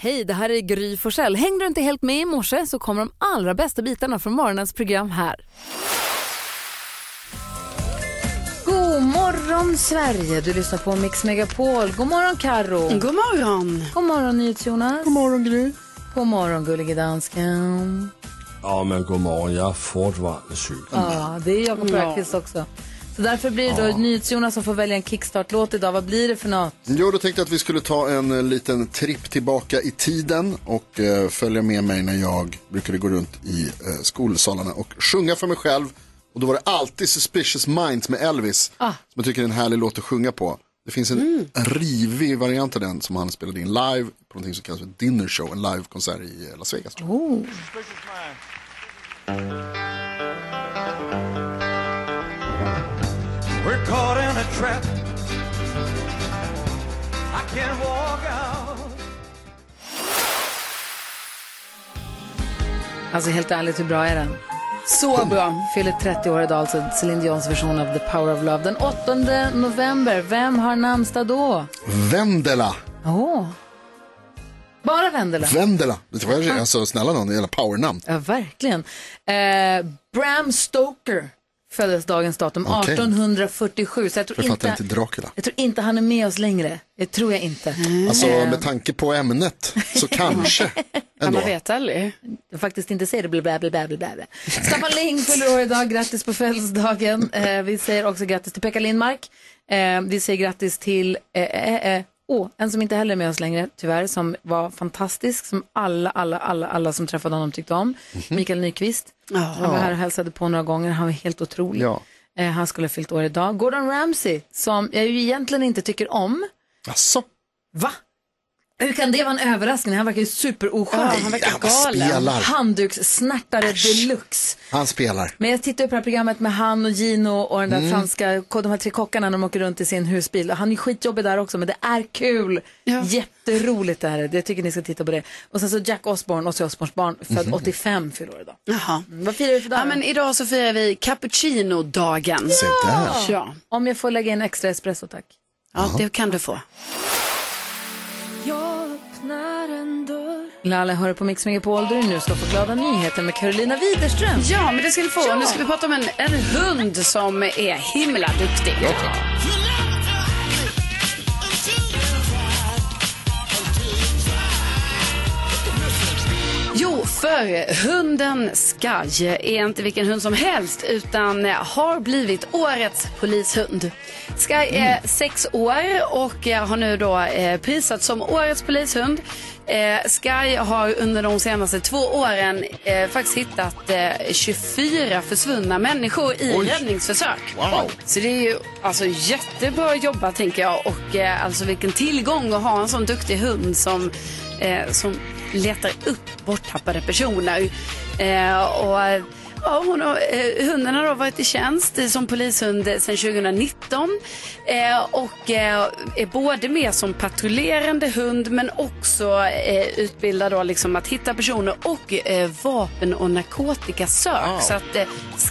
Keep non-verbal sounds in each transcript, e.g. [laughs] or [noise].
Hej, det här är Gry Forssell. Hängde du inte helt med i morse så kommer de allra bästa bitarna från morgonens program här. God morgon Sverige, du lyssnar på Mix Megapol. God morgon Karo. God morgon. God morgon NyhetsJonas. God morgon Gry. God morgon gullige dansken. Ja, men god morgon. Jag är fortfarande sjuk. Ja, det är Jakob Öqvist också. Så därför blir det då NyhetsJonas som får välja en kickstart-låt idag. Vad blir det för något? Jo, då tänkte jag att vi skulle ta en eh, liten tripp tillbaka i tiden och eh, följa med mig när jag brukade gå runt i eh, skolsalarna och sjunga för mig själv. Och då var det alltid Suspicious Minds med Elvis, Ah. som jag tycker är en härlig låt att sjunga på. Det finns en rivig variant av den som han spelade in live på någonting som kallas för Dinner Show, en livekonsert i eh, Las Vegas. Oh. We're caught in a trap. I can't walk out. Alltså helt ärligt, hur bra är den? Så bra. Fyller 30 år idag, alltså Celine Dions version av The Power of Love. Den 8 november, vem har namnsdag då? Vendela, Åh. Bara Vendela? Vendela, det var alltså snälla någon, jävla powernamn. Ja, verkligen. Eh, Bram Stoker föddes dagens datum, Okej. 1847. Så jag tror, Författaren inte, till Dracula. jag tror inte han är med oss längre. Det tror jag inte. Alltså Eh, med tanke på ämnet så kanske [laughs] Ja, ändå. man vet aldrig. jag faktiskt inte säger det. Blä, blä, blä, blä, blä, blä. Staffan Ling fyller år idag. Grattis på födelsedagen. Eh, vi säger också grattis till Pekka Lindmark. Eh, vi säger grattis till eh, eh, eh, oh, en som inte heller är med oss längre, tyvärr, som var fantastisk, som alla, alla, alla, alla som träffade honom tyckte om. Mikael Nyqvist. Han var här och hälsade på några gånger. Han var helt otrolig. Ja. Eh, han skulle ha fyllt år idag. Gordon Ramsay, som jag ju egentligen inte tycker om. Asså? Va? Hur kan det vara en överraskning? Han verkar ju superoskön. Ja, han verkar Han galen. spelar. Handdukssnärtare deluxe. Han spelar. Men jag tittar på det här programmet med han och Gino och den där Mm. franska, de här tre kockarna när de åker runt i sin husbil. Han är skitjobbig där också men det är kul. Ja. Jätteroligt det här. är. Jag tycker ni ska titta på det. Och sen så Jack Osborne, Ozzy Osbournes barn, född Mhm. 85 fyller år idag. Jaha. Mm, Vad firar vi för dag? Ja, men idag så firar vi cappuccino-dagen. Där. Ja. Om jag får lägga in extra espresso tack. ja, det kan du få. Lalle hör på Mix Megapol där du nu ska få glada nyheter med Carolina Widerström. Ja, men det ska du få. Nu ska vi prata om en, en hund som är himla duktig. Jo, för hunden Skaj är inte vilken hund som helst utan har blivit årets polishund. Skaj är sex år och har nu då eh, prisats som årets polishund. Eh, Sky har under de senaste två åren eh, faktiskt hittat eh, 24 försvunna människor i räddningsförsök. Wow. Så det är ju alltså jättebra jobbat tänker jag och alltså vilken tillgång att ha en sån duktig hund som, som letar upp borttappade personer. Eh, och Ja, hon har, eh, hunden har då varit i tjänst eh, som polishund sedan 2019 eh, och eh, är både med som patrullerande hund men också eh, utbildad då liksom att hitta personer och vapen och narkotikasök. Så att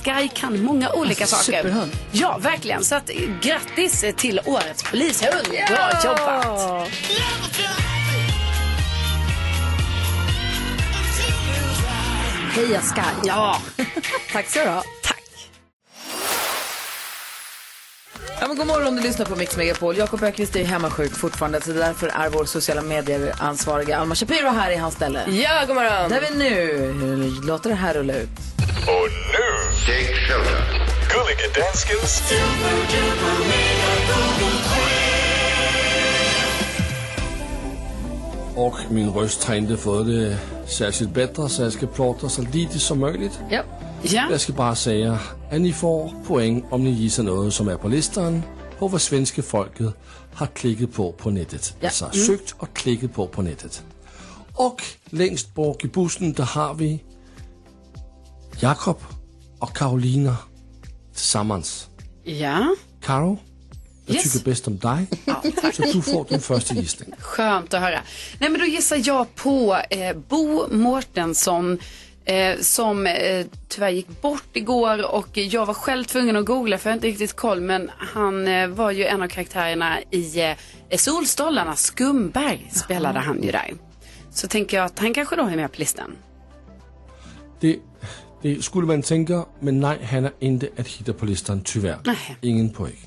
Sky kan många olika Alltså, saker. superhund. Ja, verkligen. Så att, grattis till årets polishund. Bra jobbat! Heja Sky. Ja, [laughs] Tack så du ha. tack. Ja, men god morgon, du lyssnar på Mix Megapol. Jakob Öqvist är ju hemmasjuk fortfarande så därför är vår sociala medier-ansvariga Alma Shapiro här i hans ställe. Ja, god morgon. Där vi nu hur låter det här rulla ut. Och nu, Take shelter. Gullige Danskens Och min röst har inte fått det särskilt bättre så jag ska prata så lite som möjligt. Ja. Ja. Jag ska bara säga att ni får poäng om ni gissar något som är på listan på vad svenska folket har klickat på på nätet. Ja. Alltså sökt och klickat på på nätet. Och längst bak i bussen där har vi Jakob och Karolina tillsammans. Ja. Karo, jag Yes. tycker bäst om dig. så du får din första gissning. Skönt att höra. Nej, men då gissar jag på eh, Bo Mårtensson eh, som eh, tyvärr gick bort igår och jag var själv tvungen att googla för jag har inte riktigt koll men han eh, var ju en av karaktärerna i eh, Solstolarna, Skumberg spelade han ju där. så tänker jag att han kanske då är med på listan. Det, det skulle man tänka, men nej, han är inte att hitta på listan tyvärr. Nej. Ingen poäng.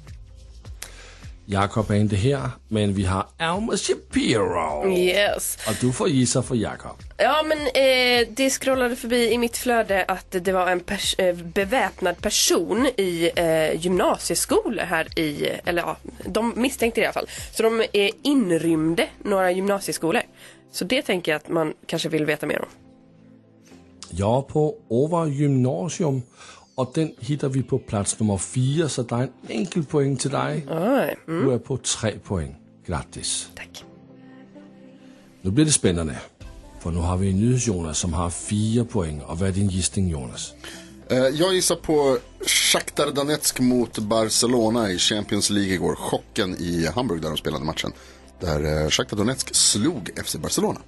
Jakob är inte här, men vi har Alma Shapiro. Yes. Och du får gissa för Jakob. Ja men eh, det scrollade förbi i mitt flöde att det var en pers- eh, beväpnad person i eh, gymnasieskolor här i, eller ja, de misstänkte det i alla fall. Så de eh, inrymde några gymnasieskolor. Så det tänker jag att man kanske vill veta mer om. Är på Over Gymnasium och den hittar vi på plats nummer fyra, så det är en enkel poäng till dig. Oj, mm, Du är på tre poäng. Grattis. tack. Nu blir det spännande. För nu har vi NyhetsJonas som har fyra poäng. Och vad är din gissning Jonas? Eh, Jag gissar på Shakhtar Donetsk mot Barcelona i Champions League igår. Chocken i Hamburg där de spelade matchen. Där eh, Shakhtar Donetsk slog FC Barcelona.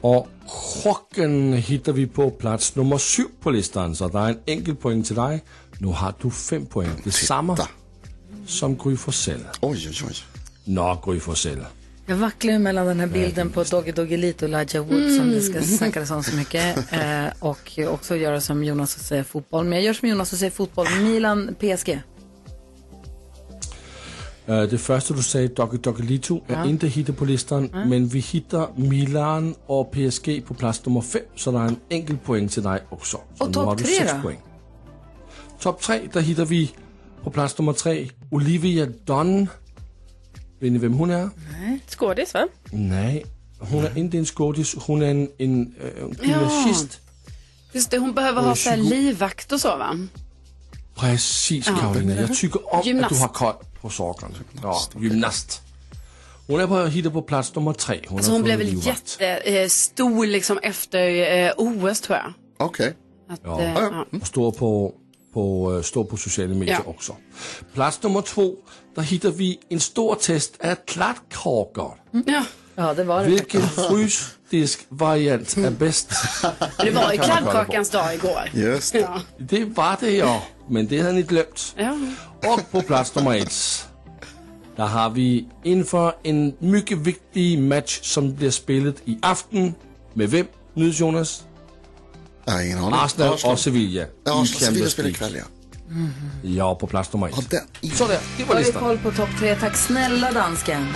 Och chocken hittar vi på plats nummer sju på listan. Så det är en enkel poäng till dig. Nu har du fem poäng. Det är samma Titta. som Gry Forssell. Oj, oj, oj. Nå, Gry Forssell. Jag vacklar mellan den här bilden på Doggy Doggelito och Elijah Wood som det ska snackas om så mycket. [laughs] Eh, och också göra som Jonas och säga fotboll. Men jag gör som Jonas och säger fotboll. Milan, PSG. Uh, det första du säger, Doggy Doggelito, är inte hittat på listan. Men vi hittar Milan och PSG på plats nummer fem. Så det är en enkel poäng till dig också. Så Och topp har du tre sex då? poäng. Topp tre, där hittar vi på plats nummer tre Olivia Dunn. Vet ni vem hon är? Skådis va? Nej, hon är inte en skådis. Hon är en, en, äh, gymnasist. Just det, hon behöver ha så här livvakt och så va? Precis Karolina, jag tycker om att Gymnast. du har koll på sakerna. Ja, gymnast. Hon är på, hittar på plats nummer tre. Hon, Så har hon blev väl jättestor liksom efter eh, OS tror jag. Okej. Att, Ja. eh, ja. Och står på, på, øh, står på sociala medier Ja. också. Plats nummer två, där hittar vi en stor test av kladdkakor. Ja. Ja, det var det. Vilken frysdiskvariant är bäst? Det var ju kladdkakans dag igår. Just det. Ja. Det var det ja, men det hade ni glömt. Ja. Och på plats nummer ett, där har vi inför en mycket viktig match som blir spelat i aften. Med vem? Nydes Jonas? Nej, ingen aning. Arsenal och Sevilla. Ja, i Arsenal Sevilla spelar ikväll ja. Ja, på plats nummer ett. Ja, den. Sådär, det Då var har vi listan. koll på topp tre. Tack snälla dansken.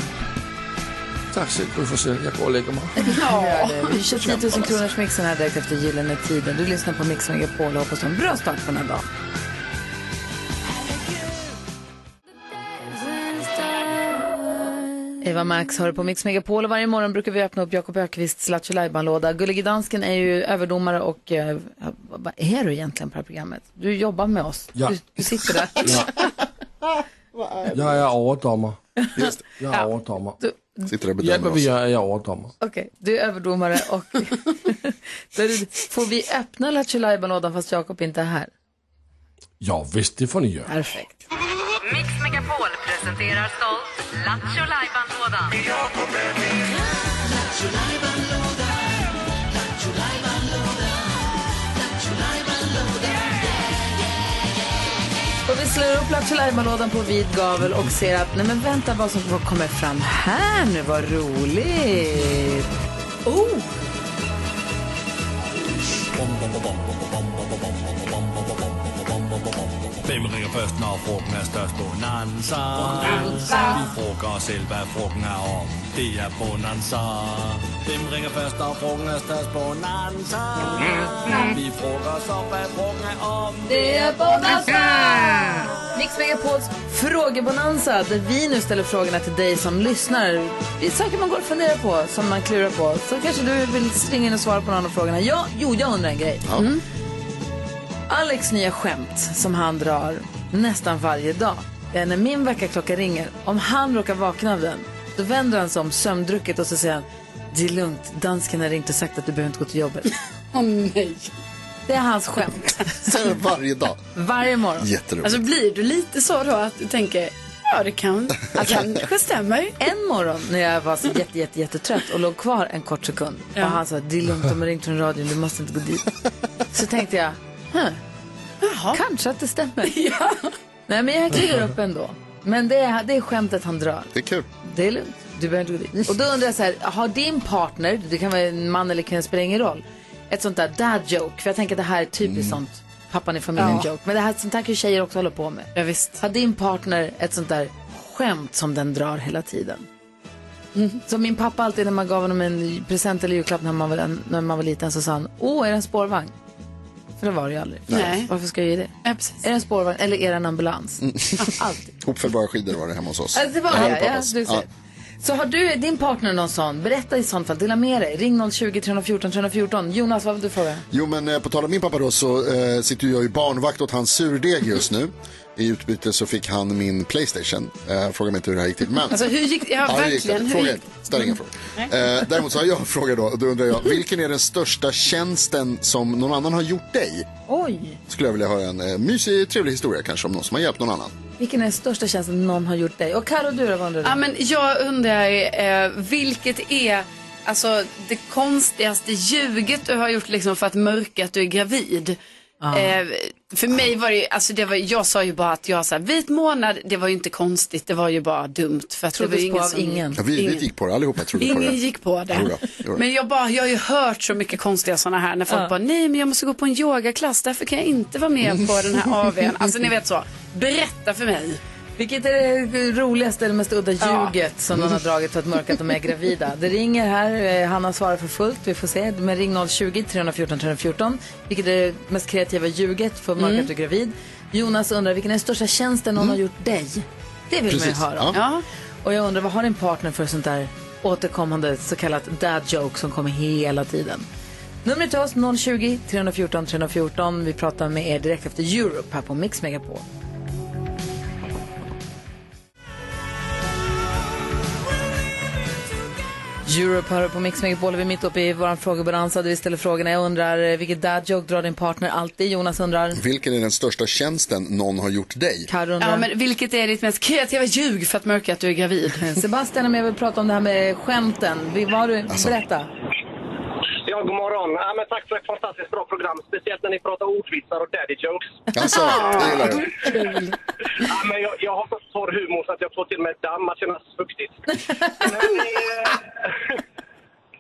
Tack så mycket jag går och lägger mig. Vi kör 10 000 kronors mixen här direkt efter Gyllene Tiden. Du lyssnar på Mix Megapol och hoppas har en bra start på den här dagen. Eva Max hör på Mix Megapol och varje morgon brukar vi öppna upp Jakob Ökvists Lattjo låda Gullige Dansken är ju överdomare och eh, vad är du egentligen på det här programmet? Du jobbar med oss. Ja. Du, du sitter där. Jag [laughs] är överdomare. Just det. Jag är överdomare. Sitter där och bedömer oss. är jag överdomare. Okej, du är överdomare och [laughs] får vi öppna Lattjo lådan fast Jakob inte är här? Ja, visst det får ni göra. Perfekt. Mix Megapol presenterar stolt Lattjo Lajban-lådan. Slår upp Lattjo på vid gavel och ser att, nej men vänta vad som vad kommer fram här nu, vad roligt. Oh! Hvem ringer først, når frugten er størst? Bonanza. Vi frugger os selv, hvad frugten er om. Det er Bonanza. Hvem ringer først, når frugten er størst? Bonanza. Vi frugger os op, hvad frugten er om. Det är Bonanza! Megapols frågebonanza där vi nu ställer frågorna till dig som lyssnar. Det är saker man går och funderar på, som man klurar på. Så kanske du vill springa in och svara på någon av frågorna. Ja, jo, jag undrar en grej. Mm. Alex nya skämt som han drar nästan varje dag. är när min väckarklocka ringer, om han råkar vakna av den, då vänder han sig om sömndrucket och så säger han det är lugnt, dansken har ringt och sagt att du behöver inte gå till jobbet. [laughs] Åh nej. Det är hans skämt. [laughs] Säger varje dag. Varje morgon. Jätteroligt. Alltså blir du lite så då att du tänker, ja det kan, [laughs] det kanske stämmer. En morgon när jag var så jätte, jätte, jättetrött och låg kvar en kort sekund och han sa det är lugnt, de har ringt från radion, du måste inte gå dit. Så tänkte jag, huh, kanske att det stämmer. [laughs] Nej men jag kliver upp ändå. Men det är, det är skämtet han drar. Det är kul. Det är lugnt, Du behöver inte gå dit. Och då undrar jag så här, har din partner, det kan vara en man eller kvinna, spelar ingen roll, ett sånt där dad joke? För jag tänker att det här är typiskt sånt pappan i familjen Ja. joke. Men det här, sånt här kan ju tjejer också hålla på med. Ja, visst. Har din partner ett sånt där skämt som den drar hela tiden? Så min pappa alltid när man gav honom en present eller julklapp när man var, när man var liten så sa han, åh är det en spårvagn? För det var det ju aldrig. Nej. Varför ska jag ge det? Ja, precis. Är det en spårvagn eller är det en ambulans? [laughs] Alltid. Hopfällbara skidor var det hemma hos oss. Ja, det var det, ja, du ser. Så har du din partner någon sån, berätta i sånt fall, dela med dig. Ring 020 314 314. Jonas, vad vill du fråga? Jo, men eh, på tal om min pappa då så eh, sitter ju jag i barnvakt åt hans surdeg just nu. I utbyte så fick han min Playstation. Eh, fråga mig inte hur det här gick till. Men... Alltså hur gick ja, Ja, hur gick det? verkligen. Fråga inte. Ställ inga frågor. Eh, däremot så har jag en fråga då. Då undrar jag, vilken är den största tjänsten som någon annan har gjort dig? Oj, Skulle jag vilja höra en eh, mysig, trevlig historia kanske om någon som har hjälpt någon annan vilken är den största tjänsten någon har gjort dig? Och Karo, du då, vad undrar du? Ja, men jag undrar eh, vilket är alltså, det konstigaste ljuget du har gjort liksom, för att mörka att du är gravid. Eh, för mig var det ju, alltså det var, jag sa ju bara att jag sa vit månad, det var ju inte konstigt, det var ju bara dumt. För att det var ju på ingen som, ingen. Ja, vi, vi Ingen. gick på det, allihopa trodde på det. Ingen gick på det. Jodå, jodå. Men jag, bara, jag har ju hört så mycket konstiga sådana här när folk Ja. bara, nej men jag måste gå på en yogaklass, därför kan jag inte vara med på den här AWn. Alltså ni vet så, berätta för mig. Vilket är det roligaste eller mest udda ljuget som någon har dragit för att mörka att de är gravida? Det ringer här, eh, Hanna svarar för fullt, vi får se. Men ring 020 314 314. Vilket är det mest kreativa ljuget för att mörka att du är gravid? Jonas undrar, vilken är den största tjänsten någon har gjort dig? Det vill man ju Precis, höra om. Ja. Och jag undrar, vad har din partner för sånt där återkommande så kallat dad joke som kommer hela tiden? Numret till oss 020 314 314. Vi pratar med er direkt efter Europe här på Mix Megapol. Europe hör på Mix Megapol. Vi är mitt uppe i vår frågebalansa där vi ställer frågorna. Jag undrar, eh, vilket dad joke drar din partner alltid? Jonas undrar. Vilken är den största tjänsten någon har gjort dig? Karo undrar. Ja, men vilket är ditt mest kreativa ljug för att mörka att du är gravid? [laughs] Sebastian är med och vill prata om det här med skämten. Har du? Alltså. Berätta. Ja, god morgon. Ja, men tack för ett fantastiskt bra program. Speciellt när ni pratar ordvitsar och daddy jokes. Alltså, [laughs] det gillar du. Ja, men jag, jag har så torr humor så att jag får till och med damm att kännas fuktigt. [laughs] Men, eh,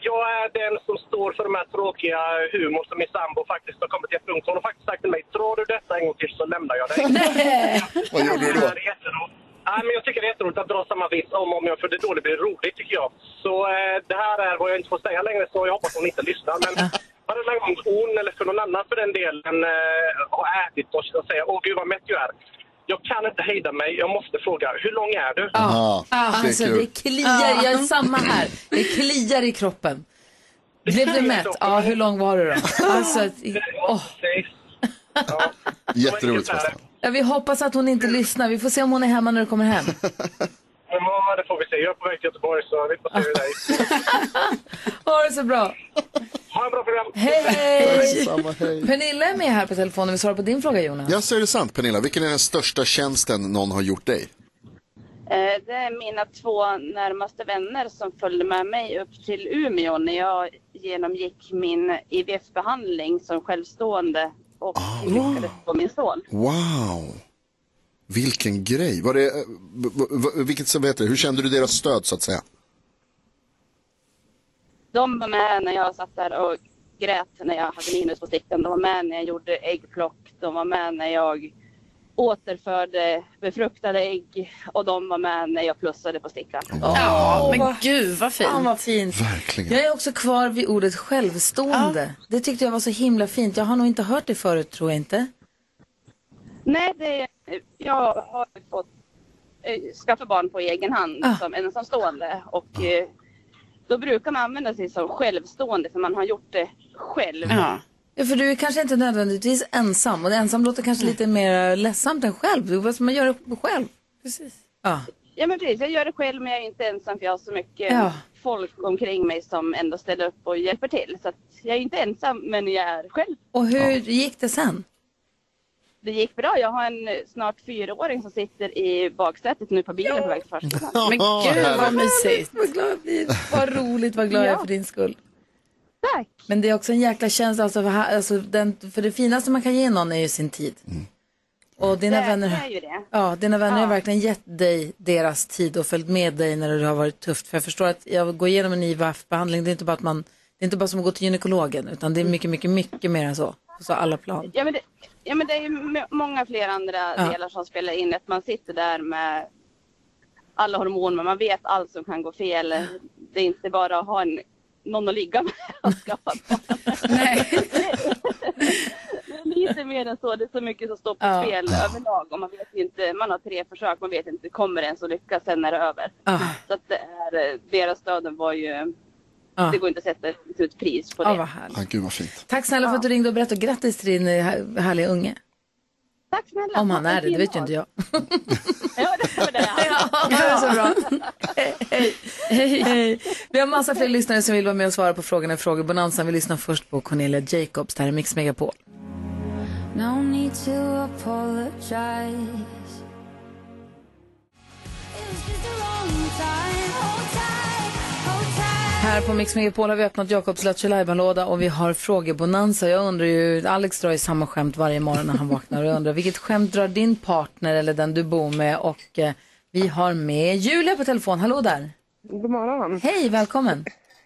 jag är den som står för de här tråkiga humor som min sambo faktiskt har kommit till en punkt. Hon har faktiskt sagt till mig, drar du detta en gång till så lämnar jag dig. Vad gjorde du då? Det är jätteroligt. Ja, men jag tycker det är jätteroligt att dra samma vits om och om igen, för det är då det blir roligt tycker jag. Så eh, det här är vad jag inte får säga längre, så jag hoppas hon inte lyssnar. Men varenda gång hon, eller för någon annan för den delen, eh, har ätit och så säger åh gud vad mätt du är. Jag kan inte hejda mig, jag måste fråga, hur lång är du? Ja, det är Alltså kul. det kliar, jag är samma här. Det kliar i kroppen. Blev du mätt? Ja, hur lång var du då? Alltså. Ja. Jätteroligt Sebastian. Ja, vi hoppas att hon inte lyssnar. Vi får se om hon är hemma när du kommer hem. [laughs] Ja, det får vi se. Jag är på väg till Göteborg så vi får se hur det är. [laughs] Ha det så bra. Ha en bra program. Hej, hej! Samma, hej. Pernilla är med här på telefonen. Vi svarar på din fråga, Jonas. Ja, så är det sant Pernilla. Vilken är den största tjänsten någon har gjort dig? Eh, Det är mina två närmaste vänner som följde med mig upp till Umeå när jag genomgick min IVF-behandling som självstående och lyckades få min son. Wow! Vilken grej. Var det, eh, vilket, vet du, hur kände du deras stöd så att säga? De var med när jag satt där och grät när jag hade minus på stickan. De var med när jag gjorde äggplock. De var med när jag återförde befruktade ägg och de var med när jag plussade på stickan. Ja, men gud vad fint. Fan vad fint. Verkligen. Jag är också kvar vid ordet självstående. Det tyckte jag var så himla fint. Jag har nog inte hört det förut, tror jag inte. Nej, det, jag har fått eh, skaffa barn på egen hand Ah. som ensamstående och eh, då brukar man använda sig som självstående för man har gjort det själv. Ja. Ja, för du är kanske inte nödvändigtvis ensam. Och ensam låter kanske lite mer ledsamt än själv. Vad ska man göra själv? Precis. Ja. Ja men precis, jag gör det själv men jag är inte ensam för jag har så mycket Ja. folk omkring mig som ändå ställer upp och hjälper till. Så att jag är inte ensam men jag är själv. Och hur gick det sen? Det gick bra. Jag har en eh, snart fyraåring som sitter i baksätet nu på bilen på väg till förskolan. Men gud vad mysigt. Vad glad jag blir. Vad roligt, vad glad jag är Ja. för din skull. Tack! Men det är också en jäkla känsla, alltså, för, alltså, den, för det finaste man kan ge någon är ju sin tid. Och dina det, vänner, det är ju det. ja, dina vänner har Ja. verkligen gett dig deras tid och följt med dig när det har varit tufft. För jag förstår att jag går igenom en IVF-behandling, det är inte bara att man, det är inte bara som att gå till gynekologen, utan det är mycket, mycket, mycket mer än så. På så alla plan. Ja men, det, ja, men det är ju många fler andra Ja. delar som spelar in. Att man sitter där med alla hormoner, man vet allt som kan gå fel. Det är inte bara att ha en, någon att ligga med [laughs] och skaffa är lite mer än så. Det är så mycket som står på Ja. spel överlag. Och man vet inte, man har tre försök, man vet inte, kommer det ens att lyckas, sen är det över. Ah. Så att det är, eh, deras stöd var ju, Ja. det går inte att sätta ett ut pris på det. Ja, vad härligt. Ah, gud vad fint. Tack snälla för att du ringde och berättade grattis till din eh, här- härliga unge. Tack snälla. Om han är det, det vet ju inte jag. [laughs] Ja, det var det. [laughs] Ja, det är så bra. Hej. Hej. Hej. Vi har massa fler lyssnare som vill vara med och svara på frågorna i frågebonanzan. Vi lyssnar först på Cornelia Jacobs. Det här är Mix Megapol. No need to apologize. Här på Mix Megapol har vi öppnat Jakobs Lattjo och vi har frågebonanza. Jag undrar ju, Alex drar ju samma skämt varje morgon när han vaknar och jag undrar vilket skämt drar din partner eller den du bor med och eh, vi har med Julia på telefon. Hallå där! God morgon. Hej, välkommen!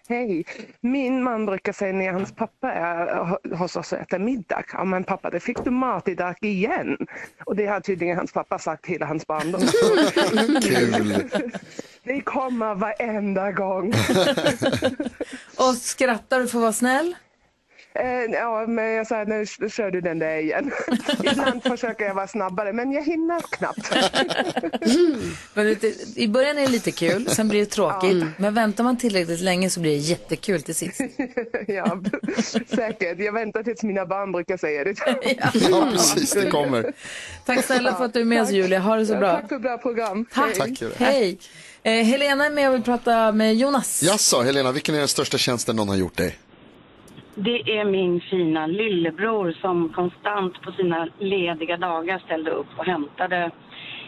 Hej. Min man brukar säga när hans pappa är ho- hos oss och äter middag. Ja men pappa, det fick du mat idag igen. Och det har tydligen hans pappa sagt hela hans barndom. [laughs] Kul. Det kommer varenda gång. [laughs] Och skrattar du för att vara snäll? Eh, ja, men jag sa nu kör du den där igen. [laughs] Ibland försöker jag vara snabbare men jag hinner knappt. [laughs] Men I början är det lite kul, sen blir det tråkigt. Men väntar man tillräckligt länge så blir det jättekul till sist. ja, säkert. Jag väntar tills mina barn brukar säga det. Ja, precis, det kommer. Tack snälla för att du är med oss Julia, ha det så bra. Tack för bra program. Tack. Tack. Hej. Eh, Helena är med och vill prata med Jonas. Jaså, Helena, vilken är den största tjänsten någon har gjort dig? Det är min fina lillebror som konstant på sina lediga dagar ställde upp och hämtade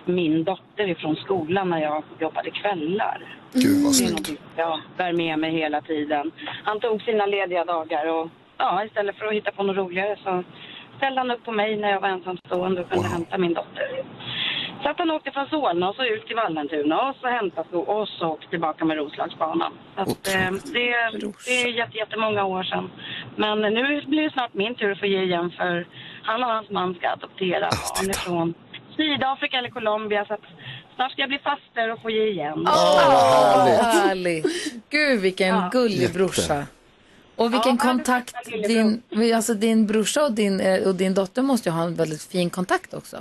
min dotter ifrån skolan när jag jobbade kvällar. Gud vad är snyggt. jag bär med mig hela tiden. Han tog sina lediga dagar och ja, istället för att hitta på något roligare så ställde han upp på mig när jag var ensamstående och kunde hämta min dotter. Så att han åkte från Solna och så ut till Vallentuna och så hämtade och så åkte tillbaka med Roslagsbanan. Så att, eh, det, det är jätte, jättemånga år sedan. Men nu blir det snart min tur att få ge igen för han och hans man ska adoptera barn ifrån Sydafrika eller Colombia. Så att snart ska jag bli faster och få ge igen. Åh, härligt. Gud vilken Ja. gullig brorsa. Och vilken Ja, kontakt, din, alltså din brorsa och din, eh, och din dotter måste ju ha en väldigt fin kontakt också.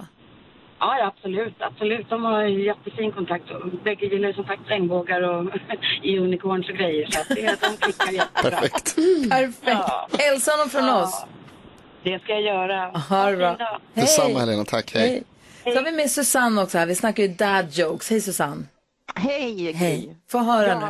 Ja, ja, absolut. absolut. De har jättefin kontakt. Bägge gillar ju som sagt regnbågar och [laughs] unicorns och grejer. Så att det, de klickar jättebra. Perfekt. Perfekt. Hälsa honom från oss. Det ska jag göra. Ha det bra. Hej. Detsamma Helena, tack. Hej. Så har vi med Susanne också här. Vi snackar ju dad jokes. Hej Susanne. Hej, Hej. Få höra jag, nu.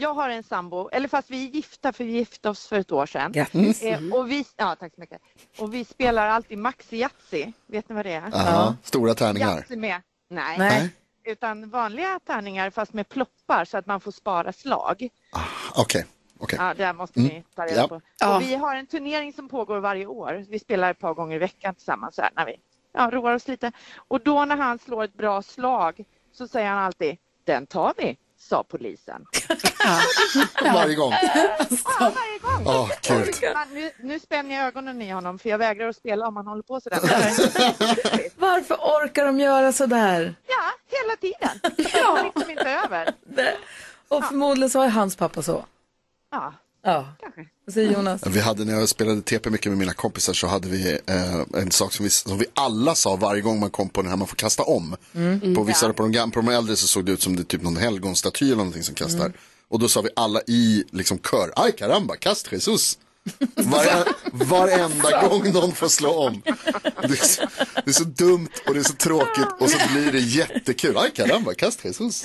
Jag har en sambo, eller fast vi är gifta för vi gifte oss för ett år sedan. Grattis. Eh, och vi, ja, tack så mycket. Och vi spelar alltid Maxi Yatzy. Vet ni vad det är? Aha, stora tärningar. Yatzy med. Nej. Nej. Utan vanliga tärningar fast med ploppar så att man får spara slag. Okej, okej. Ja, det måste Mm. ni ta reda Ja. på. Ja. Och vi har en turnering som pågår varje år. Vi spelar ett par gånger i veckan tillsammans här, när vi ja, roar oss lite. Och då när han slår ett bra slag så säger han alltid den tar vi, sa polisen. [laughs] Varje gång. Ja, varje gång. Åh, nu, nu spänner jag ögonen i honom för jag vägrar att spela om han håller på sådär. [laughs] Varför orkar de göra sådär? Ja, hela tiden. Det går liksom inte över. [laughs] Och förmodligen så har ju hans pappa så. Ja, Ja. Säger Jonas? Vi hade, när jag spelade TP mycket med mina kompisar så hade vi eh, en sak som vi, som vi alla sa varje gång man kom på den här man får kasta om. Mm. På vissa Ja. på, de, gam- på de äldre så såg det ut som det typ någon helgonstaty eller någonting som kastar. Mm. Och då sa vi alla i liksom kör, aj caramba, kast Jesus. Vare, [laughs] varenda gång någon får slå om. Det är, så, det är så dumt och det är så tråkigt och så blir det jättekul. Aj caramba, kast Jesus.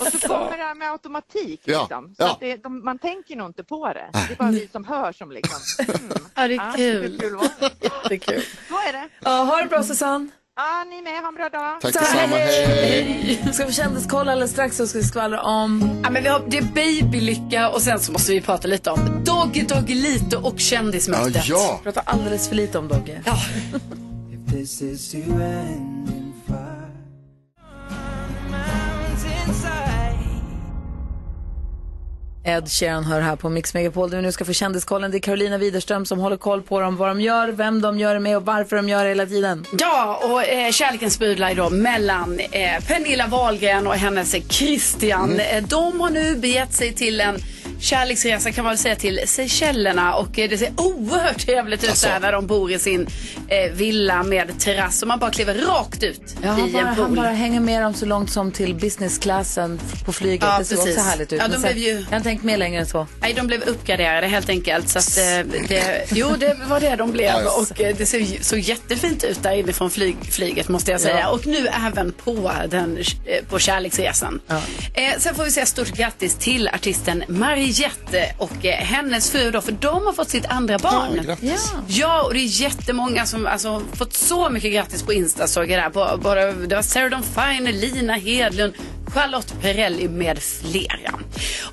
Och så kommer det här med automatik. Ja, Liksom. Så ja. att det, de, man tänker nog inte på det. Det är bara vi som hör som liksom. Mm. Ja, det är Ja, kul. det är kul? Jättekul. Så är det. Ja, ha det bra Susanne. Ja, ni med. Ha en bra dag. Så här, hej. Ska vi kändiskolla alldeles strax och ska vi skvallra om... Ja, men vi har, det är babylycka och sen så måste vi prata lite om Doggy Doggy Lite och kändismötet. Pratar alldeles för lite om Dogge. Ja. [laughs] Ed Sheeran hör här på Mix Megapol där vi nu ska få kändiskollen. Det är Carolina Widerström som håller koll på dem, vad de gör, vem de gör det med och varför de gör det hela tiden. Ja, och eh, kärleken sprudlar då mellan eh, Pernilla Wahlgren och hennes Christian. Eh, de har nu begett sig till en kärleksresa kan man väl säga till Seychellerna och eh, det ser oerhört trevligt ut där när de bor i sin eh, villa med terrass och man bara kliver rakt ut Ja, han, i bara, en han pool. bara hänger med dem så långt som till businessklassen på flyget. Ja, det ser precis. också härligt ut. Ja, de Men blev sen- ju- Jag har inte tänkt med längre än så. Nej, de blev uppgraderade helt enkelt. Så att, eh, det, jo, det var det de blev. Ja. Och eh, det ser ju- så jättefint ut där inifrån flyg, flyget måste jag säga. Ja. Och nu även på, den, på kärleksresan. Eh, sen får vi säga stort grattis till artisten Mariette och eh, hennes fru då, för de har fått sitt andra barn. grattis. Ja. ja, och det är jättemånga som alltså, fått så mycket grattis på Insta såg jag där. Det var Sarah Dawn Finer, Lina Hedlund, Charlotte Perrelli med flera.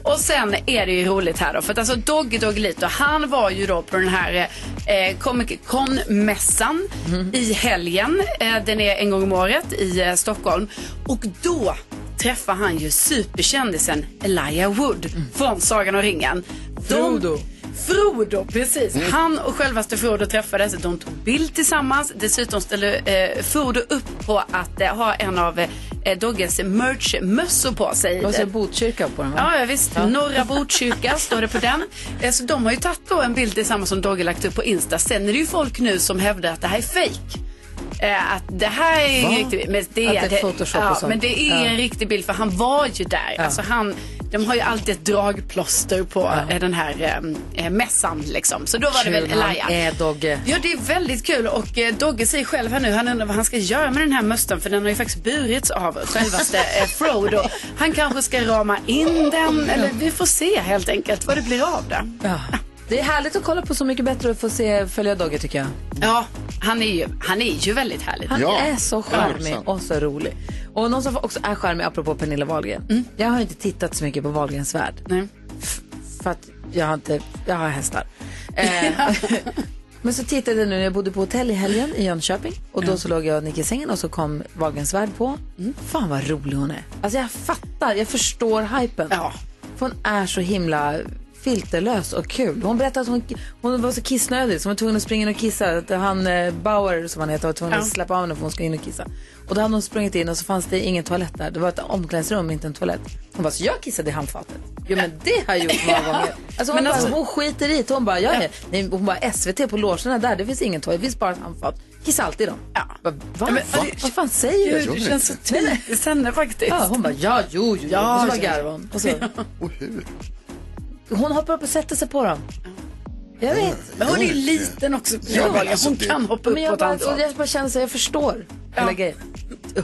Och sen är det ju roligt här då, för att alltså Doggy Doggelito, han var ju då på den här eh, Comic Con-mässan i helgen. Eh, den är en gång om året i eh, Stockholm. Och då träffar han ju superkändisen Elijah Wood från Sagan om ringen. Frodo. Frodo, precis. Han och självaste Frodo träffades. De tog bild tillsammans. Dessutom ställde eh, Frodo upp på att eh, ha en av eh, Dogges merch-mössor på sig. Och så Botkyrka på dem va? Ja, ja, visst. Norra [laughs] Botkyrka står det på den. Eh, Så de har ju tagit då en bild tillsammans som Dogge lagt upp på Insta. Sen är det ju folk nu som hävdar att det här är fake. Eh, att det här är Va? en riktig bild. Men det, Att det är Photoshop och ja, sånt. men det är Ja. en riktig bild för han var ju där. Ja. Alltså han, de har ju alltid ett dragplåster på eh, den här eh, mässan liksom. Så då var det väl Kul, han Elijah. är Dogge. Ja, det är väldigt kul och eh, Dogge säger själv här nu, han undrar vad han ska göra med den här mössan för den har ju faktiskt burits av självaste eh, Frodo. Han kanske ska rama in den eller vi får se helt enkelt vad det blir av det. Ja. Det är härligt att kolla på Så mycket bättre och få se följa Dogge tycker jag. Ja, han är ju, han är ju väldigt härlig. Han är så charmig och så rolig. Och någon som också är charmig apropå Pernilla Wahlgren. Jag har inte tittat så mycket på Wahlgrens värld. Nej. F- För att jag har inte, jag har hästar. [laughs] Eh, [laughs] Men så tittade jag nu när jag bodde på hotell i helgen i Jönköping. Och då så låg jag och Nicky i sängen och så kom Wahlgrens värld på. Fan vad rolig hon är. Alltså jag fattar, jag förstår hypen. Ja. För hon är så himla filterlös och kul. Hon berättade att hon, hon var så kissnödig så hon var tvungen att springa in och kissa. Att han eh, Bauer som han heter var tvungen Ja. att släppa av henne för hon ska in och kissa. Och då hade hon sprungit in och så fanns det ingen toalett där. Det var ett omklädningsrum, inte en toalett. Hon bara, så jag kissade i handfatet. Jo men det har jag gjort många gånger. Alltså hon, Men alltså- bara, hon skiter i det. Hon bara, ja, ja. Nej, hon bara, SVT på logerna där, det finns ingen toalett, det finns bara ett handfat. Kissa alltid i dem. Ja. Bara, Va? Ja, men- Va? Vad fan säger du? det känns så typiskt henne faktiskt. Ja, hon bara, ja, jo, jo, jo. Ja, och så bara ja. garvade hon. Och så, Och hur? Hon hoppar upp och sätter sig på dem. Jag vet. Men hon är liten också. Ja, men Hon alltså, det- kan hoppa upp Men på jag, ett bara, handfat. och jag bara känner så jag förstår hela grejen.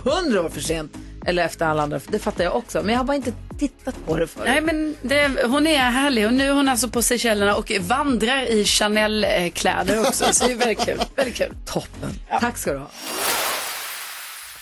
Hundra år för sent. Eller efter alla andra, det fattar jag också. Men jag har bara inte tittat på det förut. Nej men det, hon är härlig och nu är hon alltså på Seychellerna och vandrar i Chanel-kläder också. Så det är väldigt kul. Väldigt kul. Toppen. Tack ska du ha.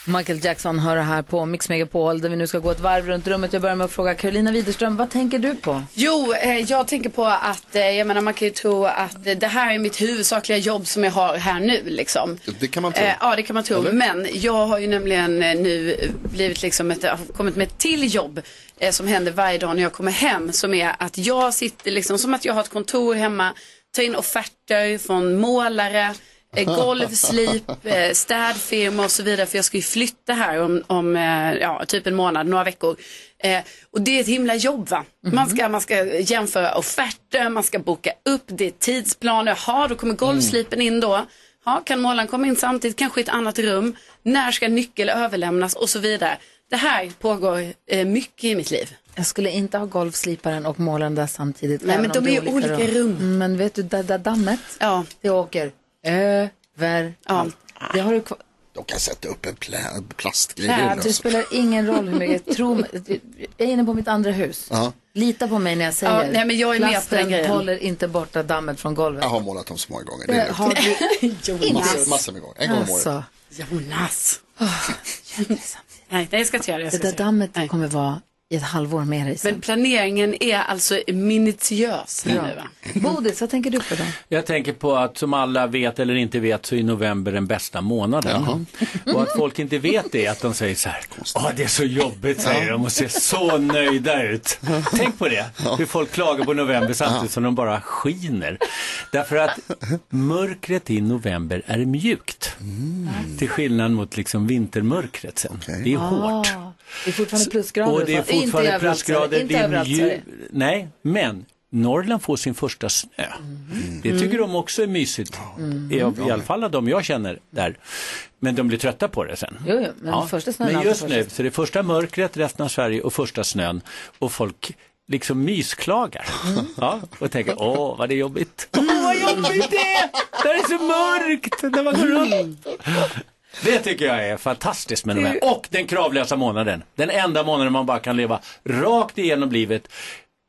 Michael Jackson hör det här på Mix Megapol där vi nu ska gå ett varv runt rummet. Jag börjar med att fråga Carolina Widerström, vad tänker du på? Jo, eh, jag tänker på att, eh, jag menar man kan ju tro att eh, det här är mitt huvudsakliga jobb som jag har här nu liksom. Det kan man tro. Eh, ja, det kan man tro. Eller? Men jag har ju nämligen eh, nu blivit liksom ett, har kommit med ett till jobb eh, som händer varje dag när jag kommer hem. Som är att jag sitter liksom som att jag har ett kontor hemma, tar in offerter från målare, eh, golvslip, eh, städfirma och så vidare. För jag ska ju flytta här om, om eh, ja, typ en månad, några veckor. Eh, och det är ett himla jobb va. Man, ska, man ska jämföra offerter, man ska boka upp, det är tidsplaner. Jaha, då kommer golvslipen in då. Ja, kan målaren komma in samtidigt, kanske i ett annat rum? När ska nyckel överlämnas och så vidare. Det här pågår eh, mycket i mitt liv. Jag skulle inte ha golfsliparen och målaren där samtidigt. Nej, men de är ju olika rum. Mm, Men vet du, det där dammet, Ja. det åker över allt. Det har du kvar. De kan sätta upp en plä- plastgrej. Plä- Det också. spelar ingen roll hur mycket, tro mig, [laughs] jag är inne på mitt andra hus. Ja. Lita på mig när jag säger Ja, nej, men jag är med på plasten grejen. håller inte borta dammet från golvet. Jag har målat dem så många gånger. Det Det är har du [laughs] massor, massor med gånger. En gång om året. alltså, Jonas. [laughs] Nej, nej, jag ska inte göra det. Jag det där dammet Nej. kommer vara i ett halvår med dig sen. Men planeringen är alltså minutiös nu Ja. va? Bodis, vad tänker du på då? Jag tänker på att som alla vet eller inte vet så är november den bästa månaden. Och att folk inte vet det, att de säger så här, Åh, det är så jobbigt säger de och ser så nöjda ut. Tänk på det, hur folk klagar på november samtidigt som de bara skiner. Därför att mörkret i november är mjukt. Till skillnad mot liksom vintermörkret sen. Det är hårt. Ah, det är fortfarande plusgrader. Är. Inte fortfarande Sverige. plusgrader. Inte Det är. Nej, men Norrland får sin första snö. Det tycker de också är mysigt. I, I alla fall de jag känner där. Men de blir trötta på det sen. Jo, jo, men första snön är Men just nu så är det första mörkret, resten av Sverige och första snön. Och folk liksom mysklagar. Mm. Ja, och tänker, åh vad det är jobbigt. [laughs] Åh vad jobbigt det är! Det är så mörkt när man går runt. Det tycker jag är fantastiskt med november. Och den kravlösa månaden. Den enda månaden man bara kan leva rakt igenom livet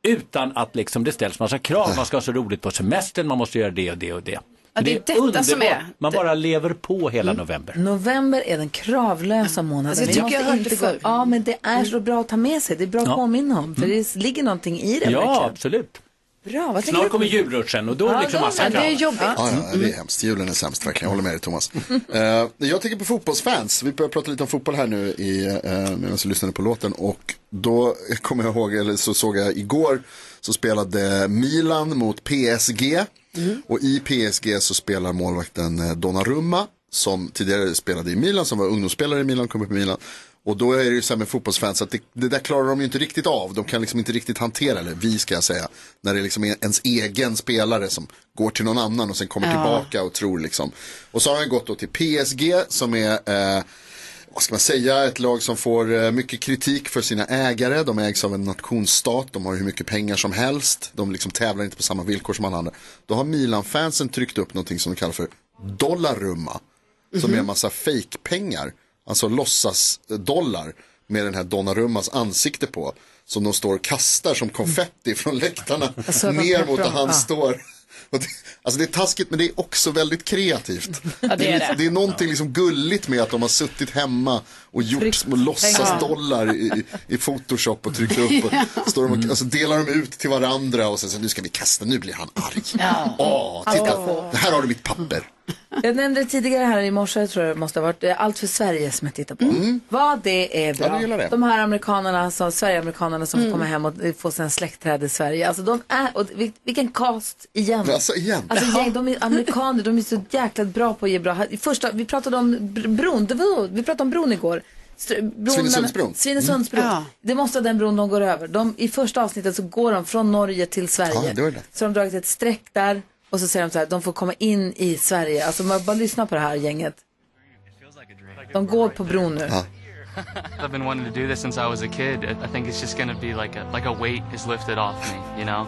utan att liksom det ställs massa krav. Man ska ha så roligt på semestern, man måste göra det och det och det. Ja, det är detta som underbart. är- Man bara lever på hela november. November är den kravlösa månaden. Alltså, jag tycker jag inte det gå- förr. Ja, men det är så bra att ta med sig. Det är bra att Ja. påminna om. För det ligger någonting i det Ja, verkligen. absolut. Bra, Snart kommer på? julruschen och då Ja, liksom massa ja, det är krav. jobbigt. Ja, ja, det är hemskt. Julen är sämst verkligen. Jag håller med dig Thomas. [laughs] Eh, jag tänker på fotbollsfans. Vi börjar prata lite om fotboll här nu i, uh, medan vi lyssnade på låten. Och då kommer jag ihåg, eller så såg jag igår, så spelade Milan mot PSG. Och i PSG så spelar målvakten eh, Donnarumma, som tidigare spelade i Milan, som var ungdomsspelare i Milan, kom upp i Milan. Och då är det ju så här med fotbollsfans att det, det där klarar de ju inte riktigt av. De kan liksom inte riktigt hantera, eller vi ska jag säga, när det liksom är ens egen spelare som går till någon annan och sen kommer Ja. tillbaka och tror liksom. Och så har han gått då till PSG som är, eh, vad ska man säga, ett lag som får eh, mycket kritik för sina ägare. De ägs av en nationsstat, de har hur mycket pengar som helst. De liksom tävlar inte på samma villkor som alla andra. Då har Milan-fansen tryckt upp någonting som de kallar för dollarrumma. Som Mhm. är en massa fake-pengar. Alltså låtsas dollar med den här Donnarummas ansikte på. Som de står och kastar som konfetti från läktarna Alltså, ner mot där han Ja. står. Det, alltså det är taskigt men det är också väldigt kreativt. Ja, det är det. det är någonting liksom gulligt med att de har suttit hemma och gjort Tryckt små låtsasdollar i, i- Photoshop och tryckt upp. Och, [laughs] står de och, alltså delar de ut till varandra och sen så nu ska vi kasta, nu blir han arg. Ja. Åh, titta, få. här har du mitt papper. [laughs] Jag nämnde tidigare här i morse, tror jag det måste ha varit, eh, Allt för Sverige som jag tittar på. Vad det är bra. Ja, det. De här amerikanerna, som, Sverigeamerikanerna som får komma hem och få sina släktträd i Sverige. Alltså de är, och vil- vilken cast igen. Alltså igen. Alltså gäng, de är amerikaner, de är så jäkla bra på att ge bra. Första, vi pratade om br- bron, det var, vi pratade om bron igår. Bron- Svinesundsbron. Svinesundsbron. Mm. Ja. Det måste vara den bron de går över. De, I första avsnittet så går de från Norge till Sverige. Ja, det det. Så har de dragit ett streck där och så säger de så här, de får komma in i Sverige. Alltså man bara lyssna på det här gänget. De går på bron nu. I've been wanting to do this since I was a kid. I I think it's just gonna be like a like a weight is lifted off me, you know.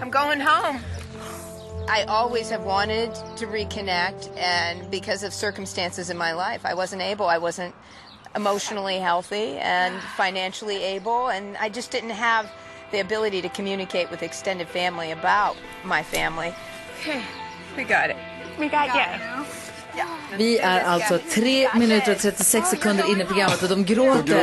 I'm going home. I always have wanted to reconnect, and because of circumstances in my life, I wasn't able. I wasn't emotionally healthy and financially able, and I just didn't have the ability to communicate with extended family about my family. Okay, [laughs] we got it. We got you. Vi är alltså 3 minuter och 36 sekunder inne i programmet och de gråter